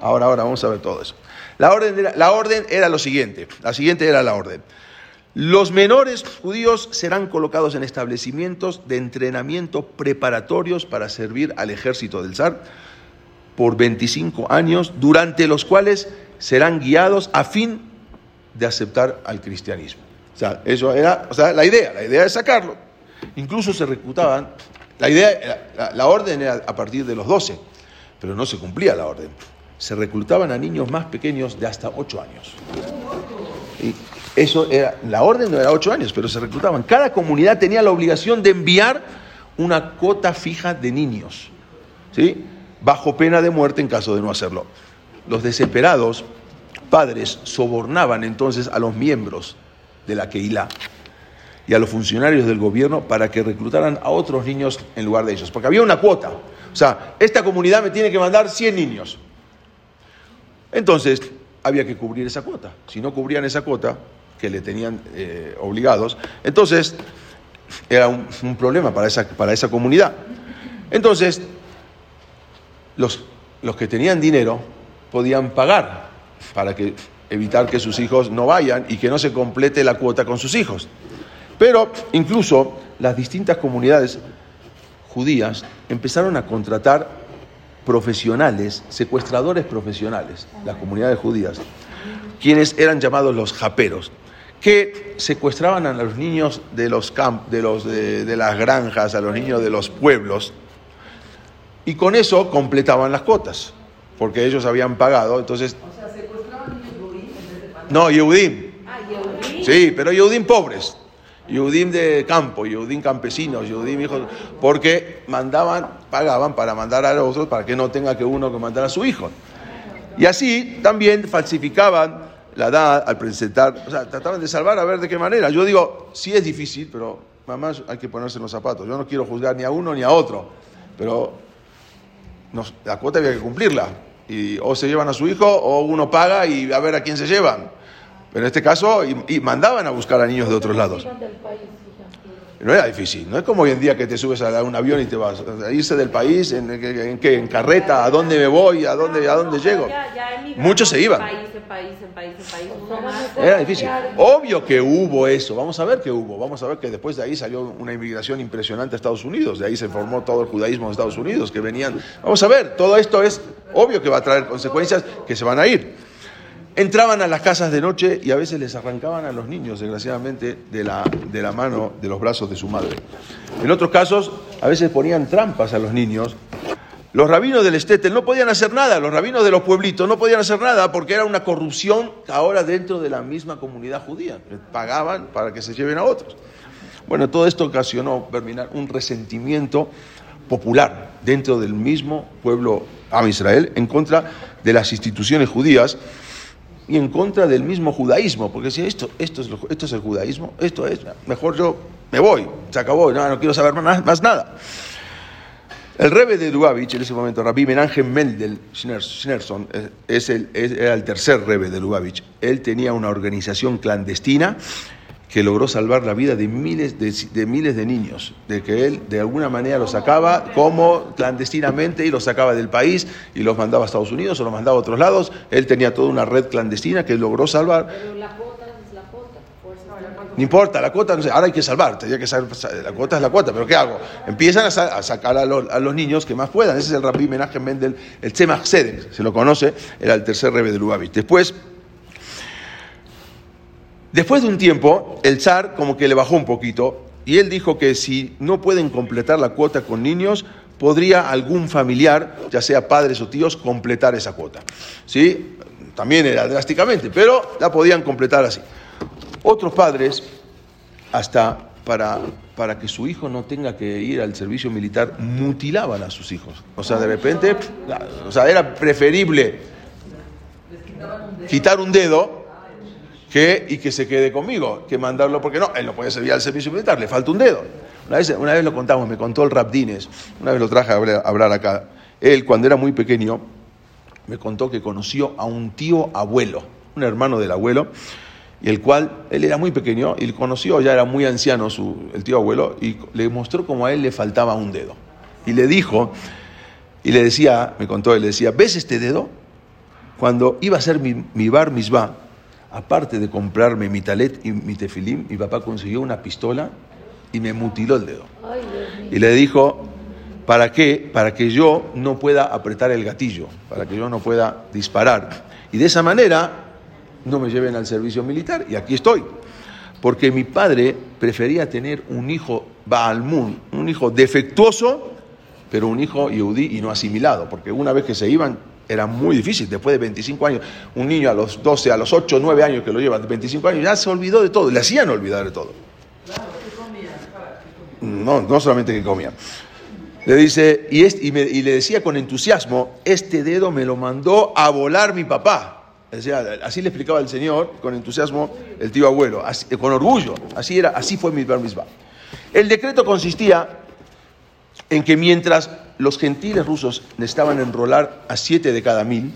Ahora, ahora, vamos a ver todo eso. La orden, era, la orden era lo siguiente, la siguiente era la orden. Los menores judíos serán colocados en establecimientos de entrenamiento preparatorios para servir al ejército del zar por 25 años, durante los cuales serán guiados a fin de aceptar al cristianismo. O sea, eso era o sea, la idea, la idea es sacarlo. Incluso se reclutaban, la idea, la, orden era a partir de los 12, pero no se cumplía la orden. Se reclutaban a niños más pequeños de hasta 8 años. Y eso era, la orden no era ocho años, pero se reclutaban. Cada comunidad tenía la obligación de enviar una cuota fija de niños, ¿sí? Bajo pena de muerte en caso de no hacerlo. Los desesperados padres sobornaban entonces a los miembros de la Keilah y a los funcionarios del gobierno para que reclutaran a otros niños en lugar de ellos, porque había una cuota. O sea, esta comunidad me tiene que mandar 100 niños. Entonces, había que cubrir esa cuota. Si no cubrían esa cuota, que le tenían eh, obligados. Entonces, era un, un, problema para esa, para esa comunidad. Entonces, los, los que tenían dinero podían pagar para que, evitar que sus hijos no vayan y que no se complete la cuota con sus hijos. Pero incluso las distintas comunidades judías empezaron a contratar profesionales, secuestradores profesionales, las comunidades judías, quienes eran llamados los japeros que secuestraban a los niños de, los camp de, los, de, de, las granjas, a los niños de los pueblos, y con eso completaban las cuotas, porque ellos habían pagado, entonces... O sea, secuestraban Yehudim en vez de pagar. No, Yehudim. Ah, Yehudim. Sí, pero Yehudim pobres. Yehudim de campo, Yehudim campesinos, Yehudim hijos, porque mandaban, pagaban para mandar a los otros para que no tenga que uno que mandar a su hijo. Y así también falsificaban la edad al presentar, o sea, trataban de salvar a ver de qué manera. Yo digo, sí es difícil, pero mamá hay que ponerse en los zapatos. Yo no quiero juzgar ni a uno ni a otro, pero la cuota había que cumplirla. Y o se llevan a su hijo o uno paga y a ver a quién se llevan. Pero en este caso, y, y mandaban a buscar a niños de otros lados. No era difícil, no es como hoy en día que te subes a un avión y te vas a irse del país, en, en, qué, en carreta, a dónde me voy, a dónde, a dónde llego. Muchos se iban. País, en país, en país, en país, uno más. Era difícil. Obvio que hubo eso, vamos a ver que hubo, vamos a ver que después de ahí salió una inmigración impresionante a Estados Unidos, de ahí se formó todo el judaísmo de Estados Unidos, que venían. Vamos a ver, todo esto es obvio que va a traer consecuencias que se van a ir. Entraban a las casas de noche y a veces les arrancaban a los niños, desgraciadamente, de la, de la mano, de los brazos de su madre. En otros casos, a veces ponían trampas a los niños. Los rabinos del Estetel no podían hacer nada, los rabinos de los pueblitos no podían hacer nada porque era una corrupción ahora dentro de la misma comunidad judía. Pagaban para que se lleven a otros. Bueno, todo esto ocasionó un resentimiento popular dentro del mismo pueblo Am Israel en contra de las instituciones judías y en contra del mismo judaísmo, porque si esto, esto, es, esto es el judaísmo, esto es, mejor yo me voy, se acabó, no, no quiero saber más, más nada. El rebe de Lubavitch, en ese momento, Rabbi Menachem Mendel Schneerson, es el, es, era el tercer rebe de Lubavitch. Él tenía una organización clandestina que logró salvar la vida de miles de, de, miles de niños, de que él de alguna manera los sacaba como clandestinamente y los sacaba del país y los mandaba a Estados Unidos o los mandaba a otros lados. Él tenía toda una red clandestina que logró salvar. Pero la cuota es la cuota. Por eso No importa, la cuota, no sé, ahora hay que salvar, tenía que salvar, la cuota es la cuota, pero ¿qué hago? Empiezan a, sa a sacar a, lo, a, los niños que más puedan. Ese es el rabí Menachem Mendel, el Tzemach se lo conoce, era el tercer rebe de Lubavitch. Después, Después de un tiempo, el zar como que le bajó un poquito y él dijo que si no pueden completar la cuota con niños, podría algún familiar, ya sea padres o tíos, completar esa cuota. ¿Sí? También era drásticamente, pero la podían completar así. Otros padres, hasta para, para que su hijo no tenga que ir al servicio militar, mutilaban a sus hijos. O sea, de repente, o sea, era preferible quitar un dedo y que se quede conmigo, que mandarlo, porque no, él no puede servir al servicio militar, le falta un dedo. Una vez, una vez lo contamos, me contó el Rabdines, una vez lo traje a hablar, acá. Él, cuando era muy pequeño, me contó que conoció a un tío abuelo, un hermano del abuelo, y el cual, él era muy pequeño, y conoció, ya era muy anciano su, el tío abuelo, y le mostró como a él le faltaba un dedo. Y le dijo, y le decía, me contó, él le decía, ¿ves este dedo? cuando iba a ser mi, mi bar aparte de comprarme mi talet y mi tefilim, mi papá consiguió una pistola y me mutiló el dedo. Y le dijo, ¿para qué? Para que yo no pueda apretar el gatillo, para que yo no pueda disparar. Y de esa manera no me lleven al servicio militar. Y aquí estoy. Porque mi padre prefería tener un hijo Baalmun, un hijo defectuoso, pero un hijo yehudí y no asimilado. Porque una vez que se iban, era muy difícil. Después de 25 años, un niño a los 12, a los 8, 9 años que lo lleva, 25 años, ya se olvidó de todo. Le hacían olvidar de todo. No, no solamente que comían. Le dice, y, es- y me- y le decía con entusiasmo, este dedo me lo mandó a volar mi papá. O así le explicaba el Señor, con entusiasmo, el tío abuelo, así- con orgullo. Así era, así fue mi bar. El decreto consistía en que mientras los gentiles rusos necesitaban enrolar a siete de cada mil,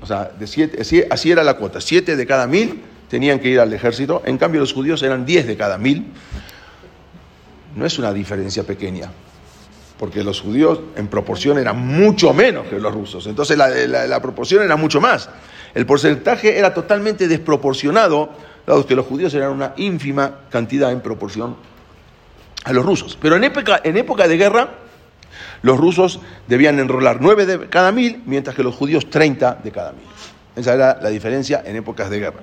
o sea, de siete, así, era la cuota, siete de cada mil tenían que ir al ejército, en cambio los judíos eran diez de cada mil, no es una diferencia pequeña, porque los judíos en proporción eran mucho menos que los rusos, entonces la, la- la proporción era mucho más. El porcentaje era totalmente desproporcionado, dado que los judíos eran una ínfima cantidad en proporción a los rusos. Pero en época, en época de guerra, los rusos debían enrolar 9 de cada mil, mientras que los judíos 30 de cada mil. Esa era la diferencia en épocas de guerra.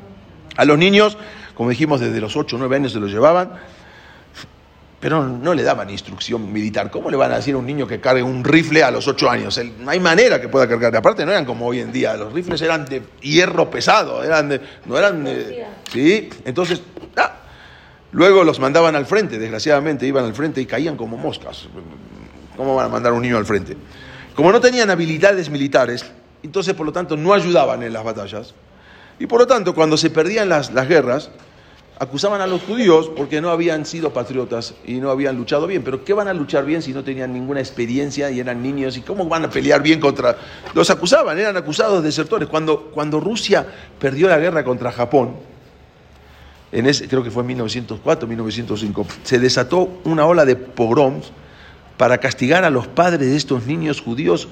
A los niños, como dijimos, desde los 8 o 9 años se los llevaban, pero no le daban instrucción militar. ¿Cómo le van a decir a un niño que cargue un rifle a los 8 años? No hay manera que pueda cargar. Aparte, no eran como hoy en día. Los rifles eran de hierro pesado, eran de- no eran de- Sí, entonces, ah, luego los mandaban al frente, desgraciadamente, iban al frente y caían como moscas. ¿Cómo van a mandar un niño al frente? Como no tenían habilidades militares, entonces, por lo tanto, no ayudaban en las batallas. Y por lo tanto, cuando se perdían las, las guerras, acusaban a los judíos porque no habían sido patriotas y no habían luchado bien. Pero ¿qué van a luchar bien si no tenían ninguna experiencia y eran niños? ¿Y cómo van a pelear bien contra...? Los acusaban, eran acusados de desertores. Cuando, cuando Rusia perdió la guerra contra Japón, en ese, creo que fue en 1904, 1905, se desató una ola de pogroms para castigar a los padres de estos niños judíos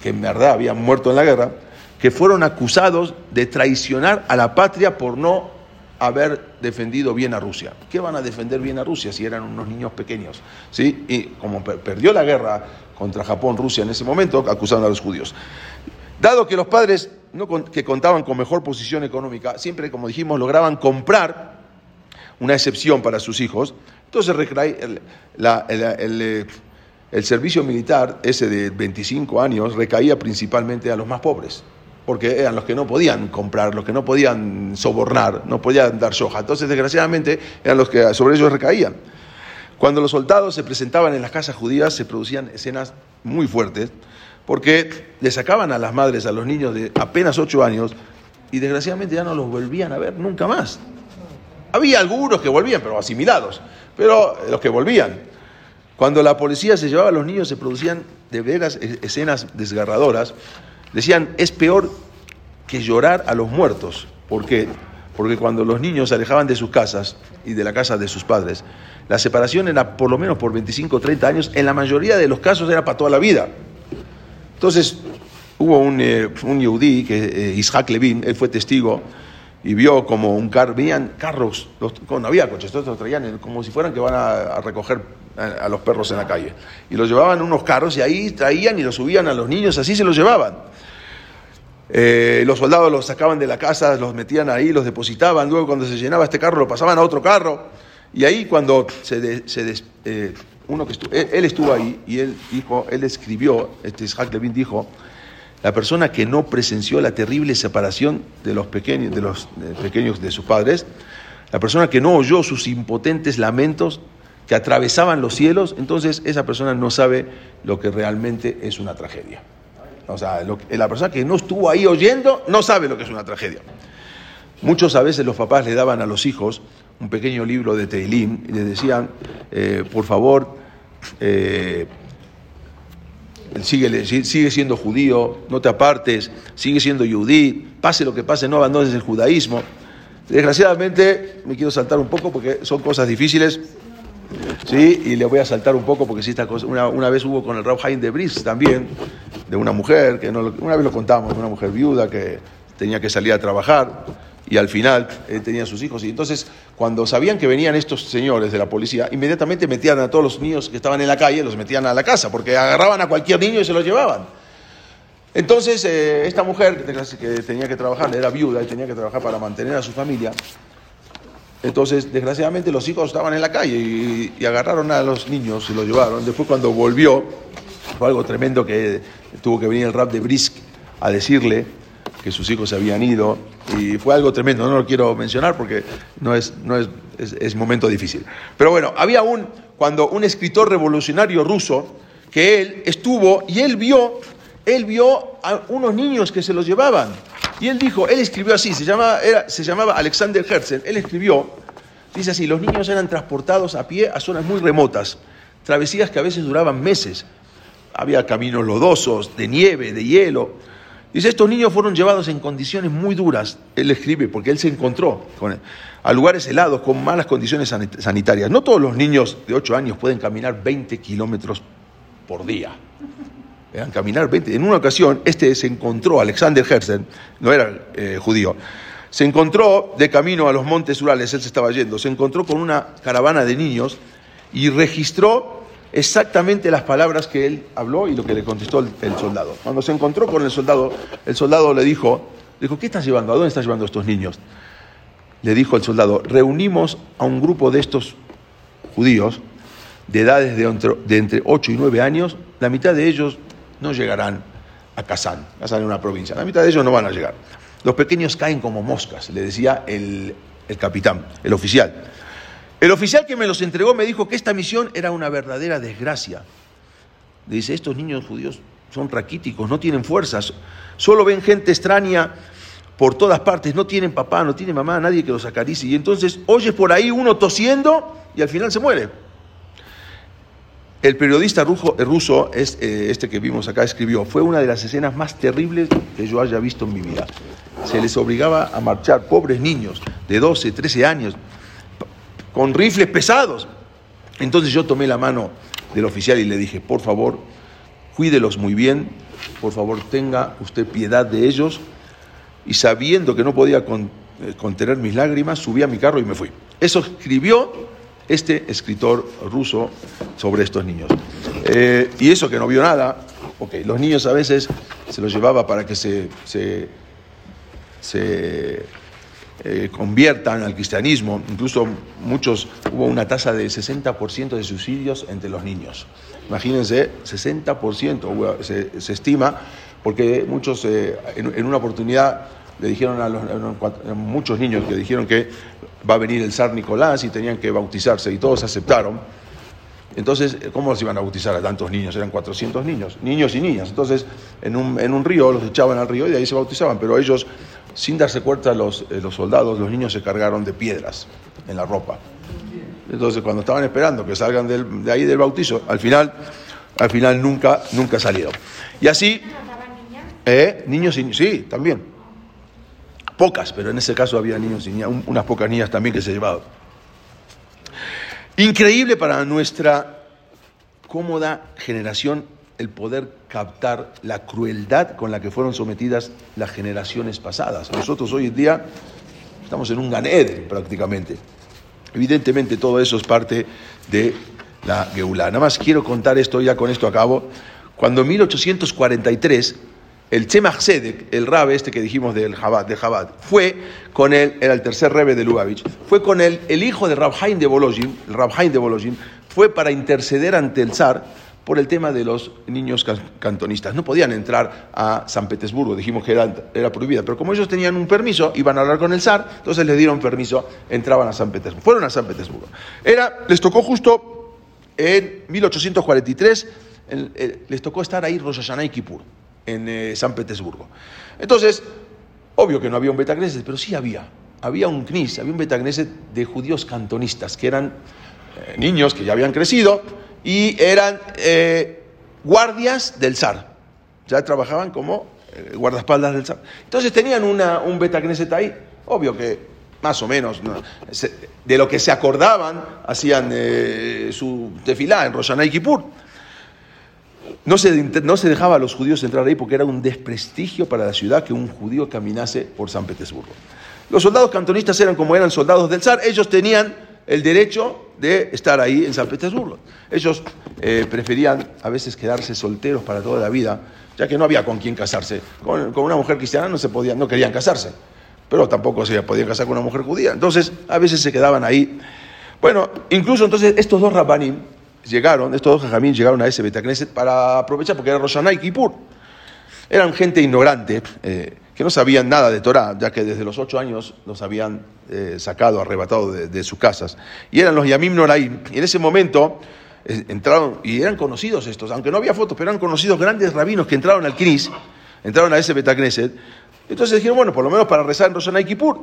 que en verdad habían muerto en la guerra, que fueron acusados de traicionar a la patria por no haber defendido bien a Rusia. ¿Qué van a defender bien a Rusia si eran unos niños pequeños? ¿Sí? Y como per- perdió la guerra contra Japón, Rusia en ese momento, acusaron a los judíos. Dado que los padres que contaban con mejor posición económica, siempre, como dijimos, lograban comprar una excepción para sus hijos, entonces el, la- el- el servicio militar, ese de 25 años, recaía principalmente a los más pobres, porque eran los que no podían comprar, los que no podían sobornar, no podían dar soja. Entonces, desgraciadamente, eran los que sobre ellos recaían. Cuando los soldados se presentaban en las casas judías, se producían escenas muy fuertes, porque le sacaban a las madres, a los niños de apenas 8 años, y desgraciadamente ya no los volvían a ver nunca más. Había algunos que volvían, pero asimilados, pero los que volvían. Cuando la policía se llevaba a los niños se producían de veras e- escenas desgarradoras. Decían, es peor que llorar a los muertos. ¿Por qué? Porque cuando los niños se alejaban de sus casas y de la casa de sus padres, la separación era por lo menos por 25 o 30 años, en la mayoría de los casos era para toda la vida. Entonces, hubo un, eh, un yehudí, que, eh, Isaac Levin, él fue testigo y vio como un carro, veían carros, los, no había coches, todos los traían como si fueran que van a, recoger a, los perros en la calle. Y los llevaban unos carros y ahí traían y los subían a los niños, así se los llevaban. Eh, los soldados los sacaban de la casa, los metían ahí, los depositaban, luego cuando se llenaba este carro lo pasaban a otro carro. Y ahí cuando se, de- se eh, uno que él, él estuvo ahí y él dijo, él escribió, este Isaac Levin dijo, la persona que no presenció la terrible separación de los pequeños de los eh, pequeños de sus padres, la persona que no oyó sus impotentes lamentos que atravesaban los cielos, entonces esa persona no sabe lo que realmente es una tragedia. O sea, la persona que no estuvo ahí oyendo no sabe lo que es una tragedia. Muchos a veces los papás le daban a los hijos un pequeño libro de Teilim y les decían, eh, por favor, eh, sigue, sigue siendo judío, no te apartes, sigue siendo yudí, pase lo que pase, no abandones el judaísmo. Desgraciadamente, me quiero saltar un poco porque son cosas difíciles. ¿sí? Y le voy a saltar un poco porque si esta cosa, una, una vez hubo con el Rav Haim de Brisk también, de una mujer, que no una vez lo contamos, una mujer viuda que tenía que salir a trabajar y al final eh, tenía sus hijos. Y entonces, cuando sabían que venían estos señores de la policía, inmediatamente metían a todos los niños que estaban en la calle, los metían a la casa, porque agarraban a cualquier niño y se los llevaban. Entonces, eh, esta mujer que tenía- que trabajar, era viuda y tenía que trabajar para mantener a su familia, entonces, desgraciadamente, los hijos estaban en la calle y, y agarraron a los niños y los llevaron. Después, cuando volvió, fue algo tremendo que tuvo que venir el rap de Brisk a decirle que sus hijos se habían ido. Y fue algo tremendo, no lo quiero mencionar porque no es, no es, es, momento difícil. Pero bueno, había un, cuando un escritor revolucionario ruso, que él estuvo y él vio, él vio a unos niños que se los llevaban. Y él dijo, él escribió así, se, llama, era- se llamaba Alexander Herzen, él escribió, dice así, los niños eran transportados a pie a zonas muy remotas, travesías que a veces duraban meses. Había caminos lodosos, de nieve, de hielo. Dice, estos niños fueron llevados en condiciones muy duras, él escribe, porque él se encontró con, a lugares helados, con malas condiciones sanit- sanitarias. No todos los niños de 8 años pueden caminar 20 kilómetros por día. Caminar 20. En una ocasión, este se encontró, Alexander Herzen, no era eh, judío, se encontró de camino a los montes Urales, él se estaba yendo, se encontró con una caravana de niños y registró exactamente las palabras que él habló y lo que le contestó el, soldado. Cuando se encontró con el soldado, el soldado le dijo, dijo, ¿qué estás llevando? ¿A dónde estás llevando a estos niños? Le dijo el soldado, reunimos a un grupo de estos judíos de edades de entre, de entre 8 y 9 años, la mitad de ellos no llegarán a Kazán. Kazán es una provincia. La mitad de ellos no van a llegar. Los pequeños caen como moscas, le decía el, el capitán, el oficial. El oficial que me los entregó me dijo que esta misión era una verdadera desgracia. Dice, estos niños judíos son raquíticos, no tienen fuerzas, solo ven gente extraña por todas partes, no tienen papá, no tienen mamá, nadie que los acaricie. Y entonces oyes por ahí uno tosiendo y al final se muere. El periodista ruso, ruso es, eh, este que vimos acá, escribió, fue una de las escenas más terribles que yo haya visto en mi vida. Se les obligaba a marchar, pobres niños de 12, 13 años, con rifles pesados. Entonces yo tomé la mano del oficial y le dije, por favor, cuídelos muy bien, por favor tenga usted piedad de ellos. Y sabiendo que no podía eh, contener mis lágrimas, subí a mi carro y me fui. Eso escribió este escritor ruso sobre estos niños. Eh, y eso que no vio nada, ok, los niños a veces se los llevaba para que se, se, se, eh, conviertan al cristianismo, incluso muchos, hubo una tasa de 60% de suicidios entre los niños. Imagínense, 60% hubo- se, se estima, porque muchos eh, en, una oportunidad le dijeron a, los, muchos niños que dijeron que va a venir el zar Nicolás y tenían que bautizarse y todos aceptaron. Entonces, ¿cómo se iban a bautizar a tantos niños? Eran 400 niños, niños y niñas. Entonces, en un, en un río los echaban al río y de ahí se bautizaban. Pero ellos, sin darse cuenta, los, eh, los soldados, los niños se cargaron de piedras en la ropa. Entonces, cuando estaban esperando que salgan de ahí del bautizo, al final, al final nunca, nunca salieron. Y así, ¿eh? niños y sí, también. Pocas, pero en ese caso había niños y niñas, un- unas pocas niñas también que se llevaban. Increíble para nuestra cómoda generación el poder captar la crueldad con la que fueron sometidas las generaciones pasadas. Nosotros hoy en día estamos en un Ganeden prácticamente. Evidentemente todo eso es parte de la Geulá. Nada más quiero contar esto, ya con esto acabo. Cuando en 1843 el Tzemach Tzedek, el rabe este que dijimos del Chabad, de Chabad, fue con él, era el tercer rebe de Lubavitch, fue con él, el hijo de Rab Haim de Bolojin, el de Bolojin, fue para interceder ante el zar por el tema de los niños can- cantonistas. No podían entrar a San Petersburgo, dijimos que era, prohibida, pero como ellos tenían un permiso, iban a hablar con el zar, entonces les dieron permiso, entraban a San Petersburgo. Fueron a San Petersburgo. Era, les tocó justo en 1843, el- el- les tocó estar ahí Rosh Hashanah y Kippur, en eh, San Petersburgo. Entonces, obvio que no había un Betagneset, pero sí había. Había un Knis, había un Betagneset de judíos cantonistas, que eran eh, niños que ya habían crecido y eran eh, guardias del zar. Ya trabajaban como eh, guardaespaldas del zar. Entonces tenían una, un Betagneset ahí. Obvio que más o menos, de lo que se acordaban, hacían eh, su tefilá en Rosh Hashanah y Kippur. No se, no se dejaba a los judíos entrar ahí porque era un desprestigio para la ciudad que un judío caminase por San Petersburgo. Los soldados cantonistas eran como eran soldados del zar, ellos tenían el derecho de estar ahí en San Petersburgo. Ellos eh, preferían a veces quedarse solteros para toda la vida, ya que no había con quién casarse. Con, una mujer cristiana no se podían, no querían casarse, pero tampoco se podían casar con una mujer judía. Entonces, a veces se quedaban ahí. Bueno, incluso entonces estos dos rabanim llegaron, estos dos jajamín llegaron a ese Betacneset para aprovechar, porque era Rosh Hashanah y Kippur. Eran gente ignorante, eh, no sabían nada de Torah, ya que desde los ocho años los habían eh, sacado, arrebatado de, sus casas. Y eran los Yamim Noraim. Y en ese momento entraron, y eran conocidos estos, aunque no había fotos, pero eran conocidos grandes rabinos que entraron al Knis, entraron a ese Betacneset. Entonces dijeron, bueno, por lo menos para rezar en Kippur.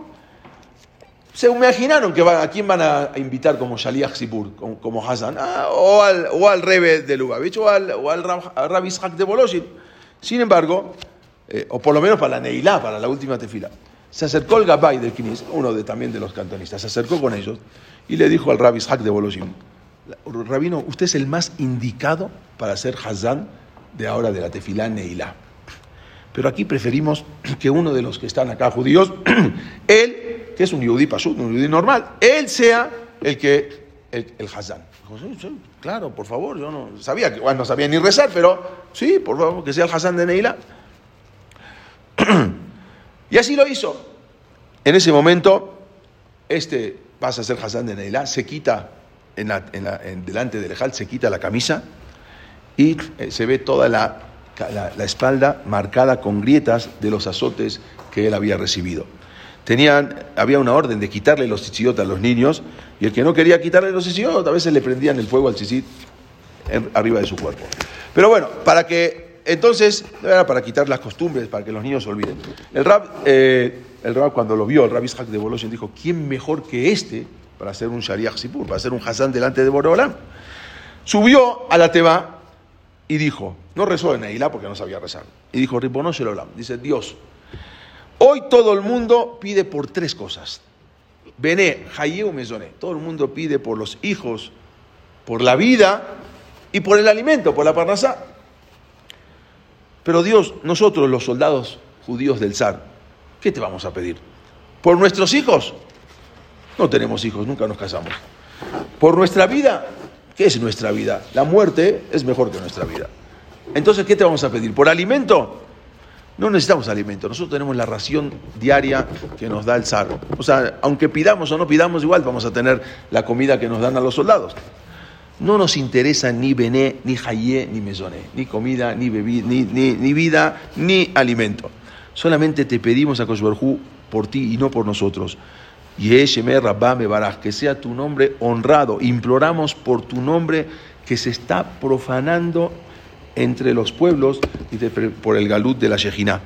Se imaginaron que van- a quién van a, invitar como Shaliach Sipur, como, como Hassan, Ah, o, al, o al Rebe de Lubavitch, o al, Rabbi Ishak de Boloshin. Sin embargo, eh, o por lo menos para la Neilá, para la última tefila, se acercó el Gabay del Knis, uno de, también de los cantonistas, se acercó con ellos y le dijo al Rabbi Ishak de Boloshin, Rabino, usted es el más indicado para ser Hassan de ahora de la tefilá Neilá. Pero aquí preferimos que uno de los que están acá judíos, él, que es un yudí pashut, un yudí normal, él sea el que, el, el Hazán. Dijo, "Sí, sí, claro, por favor, yo no sabía, que bueno, no sabía ni rezar, pero sí, por favor, que sea el Hazán de Neila. y así lo hizo. En ese momento, este pasa a ser Hazán de Neila, se quita, en la- en la- en- delante del Ejal, se quita la camisa, y eh, se ve toda la, espalda marcada con grietas de los azotes que él había recibido. Tenían, había una orden de quitarle los tzitzit a los niños y el que no quería quitarle los tzitzit, a veces le prendían el fuego al en- arriba de su cuerpo. Pero bueno, para que entonces, era para quitar las costumbres, para que los niños se olviden. El rab, eh, el rab cuando lo vio, el rab Ishak de Boloshin dijo, ¿quién mejor que este para hacer un Shariach Sipur, para hacer un Hassan delante de Boreolam? Subió a la Teba y dijo, no rezó en Neilá porque no sabía rezar, y dijo, Ribono dice Dios, hoy todo el mundo pide por tres cosas. Bené, Hayeu Mezoné, todo el mundo pide por los hijos, por la vida y por el alimento, por la parnasá. Pero Dios, nosotros los soldados judíos del zar, ¿qué te vamos a pedir? ¿Por nuestros hijos? No tenemos hijos, nunca nos casamos. ¿Por nuestra vida? ¿Qué es nuestra vida? La muerte es mejor que nuestra vida. Entonces, ¿qué te vamos a pedir? ¿Por alimento? No necesitamos alimento, nosotros tenemos la ración diaria que nos da el zar. O sea, aunque pidamos o no pidamos, igual vamos a tener la comida que nos dan a los soldados. No nos interesa ni bené, ni hayé, ni mesoné, ni comida, ni, bebi- ni, ni, vida, ni alimento. Solamente te pedimos a Koshberhu por ti y no por nosotros. Yesheme Rabbame Baraj, que sea tu nombre honrado. Imploramos por tu nombre que se está profanando entre los pueblos y por el galut de la Shejina.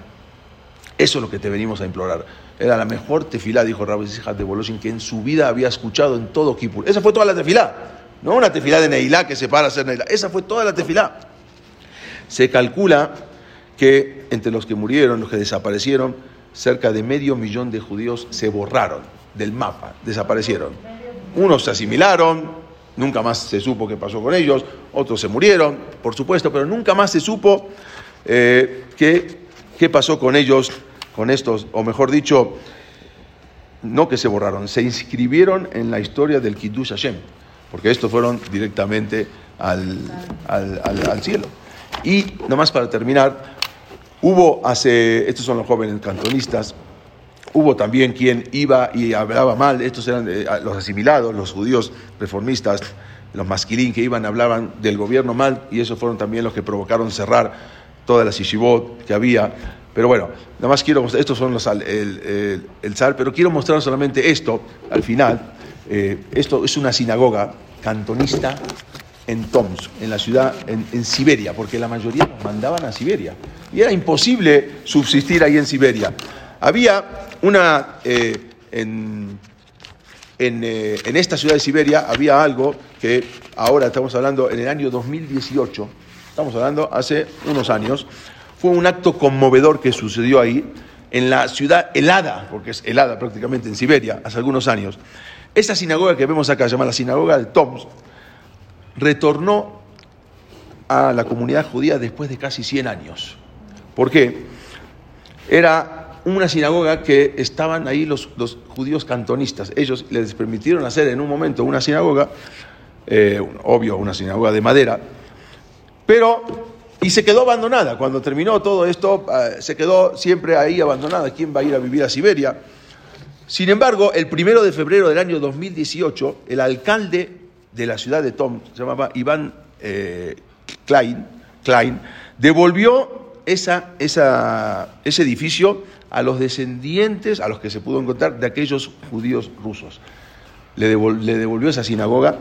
Eso es lo que te venimos a implorar. Era la mejor tefilá, dijo Rabbi Zihad de Boloshin, que en su vida había escuchado en todo Kippur. Esa fue toda la tefilá. No una tefilá de Neilá que se para a hacer Neilá. Esa fue toda la tefilá. Se calcula que entre los que murieron, los que desaparecieron, cerca de medio millón de judíos se borraron del mapa, desaparecieron. Unos se asimilaron, nunca más se supo qué pasó con ellos, otros se murieron, por supuesto, pero nunca más se supo eh, qué, qué pasó con ellos, con estos, o mejor dicho, no que se borraron, se inscribieron en la historia del Kiddush Hashem, porque estos fueron directamente al, al- cielo. Y nomás para terminar, hubo hace, estos son los jóvenes cantonistas, hubo también quien iba y hablaba mal, estos eran eh, los asimilados, los judíos reformistas, los masquilín que iban, hablaban del gobierno mal, y esos fueron también los que provocaron cerrar todas las yeshivot que había. Pero bueno, nada más quiero mostrar, estos son los, el, el, el zar, pero quiero mostrar solamente esto al final. Eh, esto es una sinagoga cantonista en Tomsk, en la ciudad, en, Siberia, porque la mayoría nos mandaban a Siberia. Y era imposible subsistir ahí en Siberia. Había una, eh, en, eh, en esta ciudad de Siberia había algo que ahora estamos hablando en el año 2018, estamos hablando hace unos años, fue un acto conmovedor que sucedió ahí en la ciudad helada, porque es helada prácticamente en Siberia, hace algunos años, esa sinagoga que vemos acá, llamada la sinagoga de Toms, retornó a la comunidad judía después de casi 100 años. ¿Por qué? Era una sinagoga que estaban ahí los, judíos cantonistas. Ellos les permitieron hacer en un momento una sinagoga, eh, obvio, una sinagoga de madera, pero y se quedó abandonada. Cuando terminó todo esto, eh, se quedó siempre ahí abandonada. ¿Quién va a ir a vivir a Siberia? Sin embargo, el primero de febrero del año 2018, el alcalde de la ciudad de Tom, se llamaba Iván eh, Klein, Klein, devolvió esa, ese edificio a los descendientes, a los que se pudo encontrar, de aquellos judíos rusos. Le, devol, le devolvió esa sinagoga.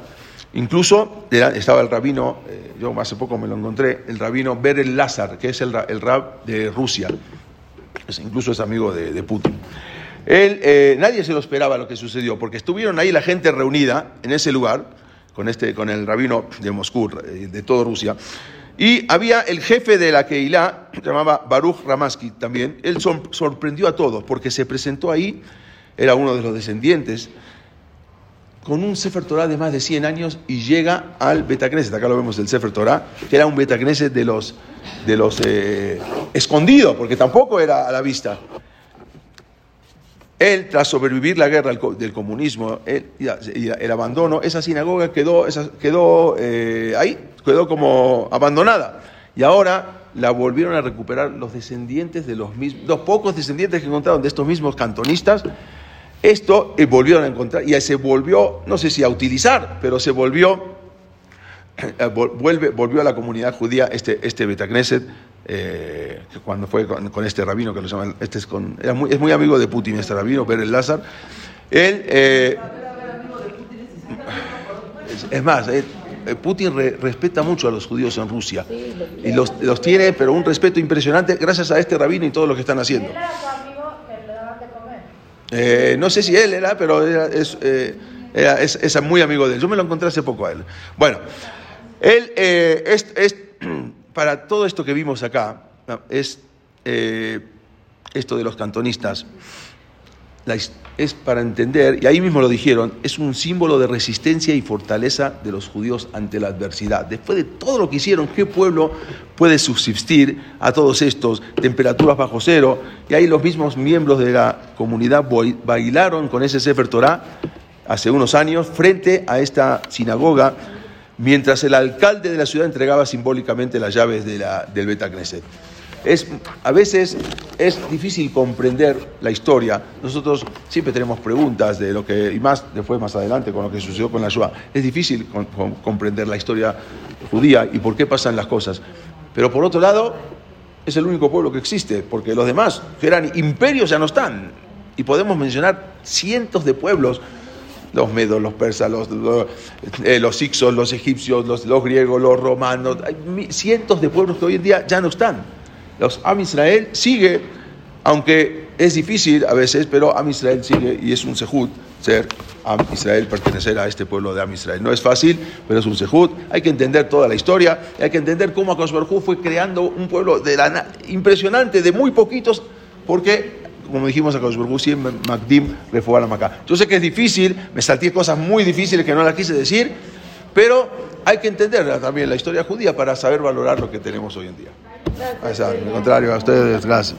Incluso estaba el rabino, eh, yo hace poco me lo encontré, el rabino Berel Lazar, que es el, rab de Rusia. Incluso es amigo de Putin. Eh, nadie se lo esperaba lo que sucedió, porque estuvieron ahí la gente reunida en ese lugar, con, este, con el rabino de Moscú, eh, de toda Rusia, y había el jefe de la Keilah, se llamaba Baruch Ramaski también, él sor sorprendió a todos, porque se presentó ahí, era uno de los descendientes, con un Sefer Torah de más de 100 años y llega al Betacneset, acá lo vemos el Sefer Torah, que era un Betacneset de los, de los eh, escondidos, porque tampoco era a la vista. Él, tras sobrevivir la guerra del comunismo y el abandono, esa sinagoga quedó, quedó eh, ahí, quedó como abandonada. Y ahora la volvieron a recuperar los descendientes de los mismos, los pocos descendientes que encontraron de estos mismos cantonistas. Esto eh, volvieron a encontrar y se volvió, no sé si a utilizar, pero se volvió, eh, volvió a la comunidad judía este, este Betacneset eh, cuando fue con, con, este rabino que lo llaman, este es, con, era muy, es muy amigo de Putin, este rabino, Berel Lázar. Él, eh, es, es, más, eh, Putin re, respeta mucho a los judíos en Rusia y los, los tiene, pero un respeto impresionante gracias a este rabino y todo lo que están haciendo. Eh, no sé si él era, pero era, es, eh, era, es, es, muy amigo de él. Yo me lo encontré hace poco a él. Bueno, él eh, es, para todo esto que vimos acá, es eh, esto de los cantonistas, es para entender, y ahí mismo lo dijeron, es un símbolo de resistencia y fortaleza de los judíos ante la adversidad. Después de todo lo que hicieron, ¿qué pueblo puede subsistir a todos estos temperaturas bajo cero? Y ahí los mismos miembros de la comunidad bailaron con ese Sefer Torah hace unos años frente a esta sinagoga mientras el alcalde de la ciudad entregaba simbólicamente las llaves de la, del Betacneset. Es, a veces es difícil comprender la historia. Nosotros siempre tenemos preguntas de lo que, y más después, más adelante, con lo que sucedió con la Shoah. Es difícil con, con, comprender la historia judía y por qué pasan las cosas. Pero por otro lado, es el único pueblo que existe, porque los demás, que eran imperios, ya no están. Y podemos mencionar cientos de pueblos los medos, los persas, los, los, eh, los ixos, los egipcios, los, los, griegos, los romanos, hay cientos de pueblos que hoy en día ya no están. Los Am Israel sigue, aunque es difícil a veces, pero Am Israel sigue y es un sejud ser Am Israel, pertenecer a este pueblo de Am Israel. No es fácil, pero es un sejud. Hay que entender toda la historia, hay que entender cómo Akash fue creando un pueblo de la, impresionante, de muy poquitos, porque como dijimos a Kadosh siempre Magdim Macá. Yo sé que es difícil, me salté cosas muy difíciles que no las quise decir, pero hay que entender también la historia judía para saber valorar lo que tenemos hoy en día. Al contrario, a ustedes, gracias.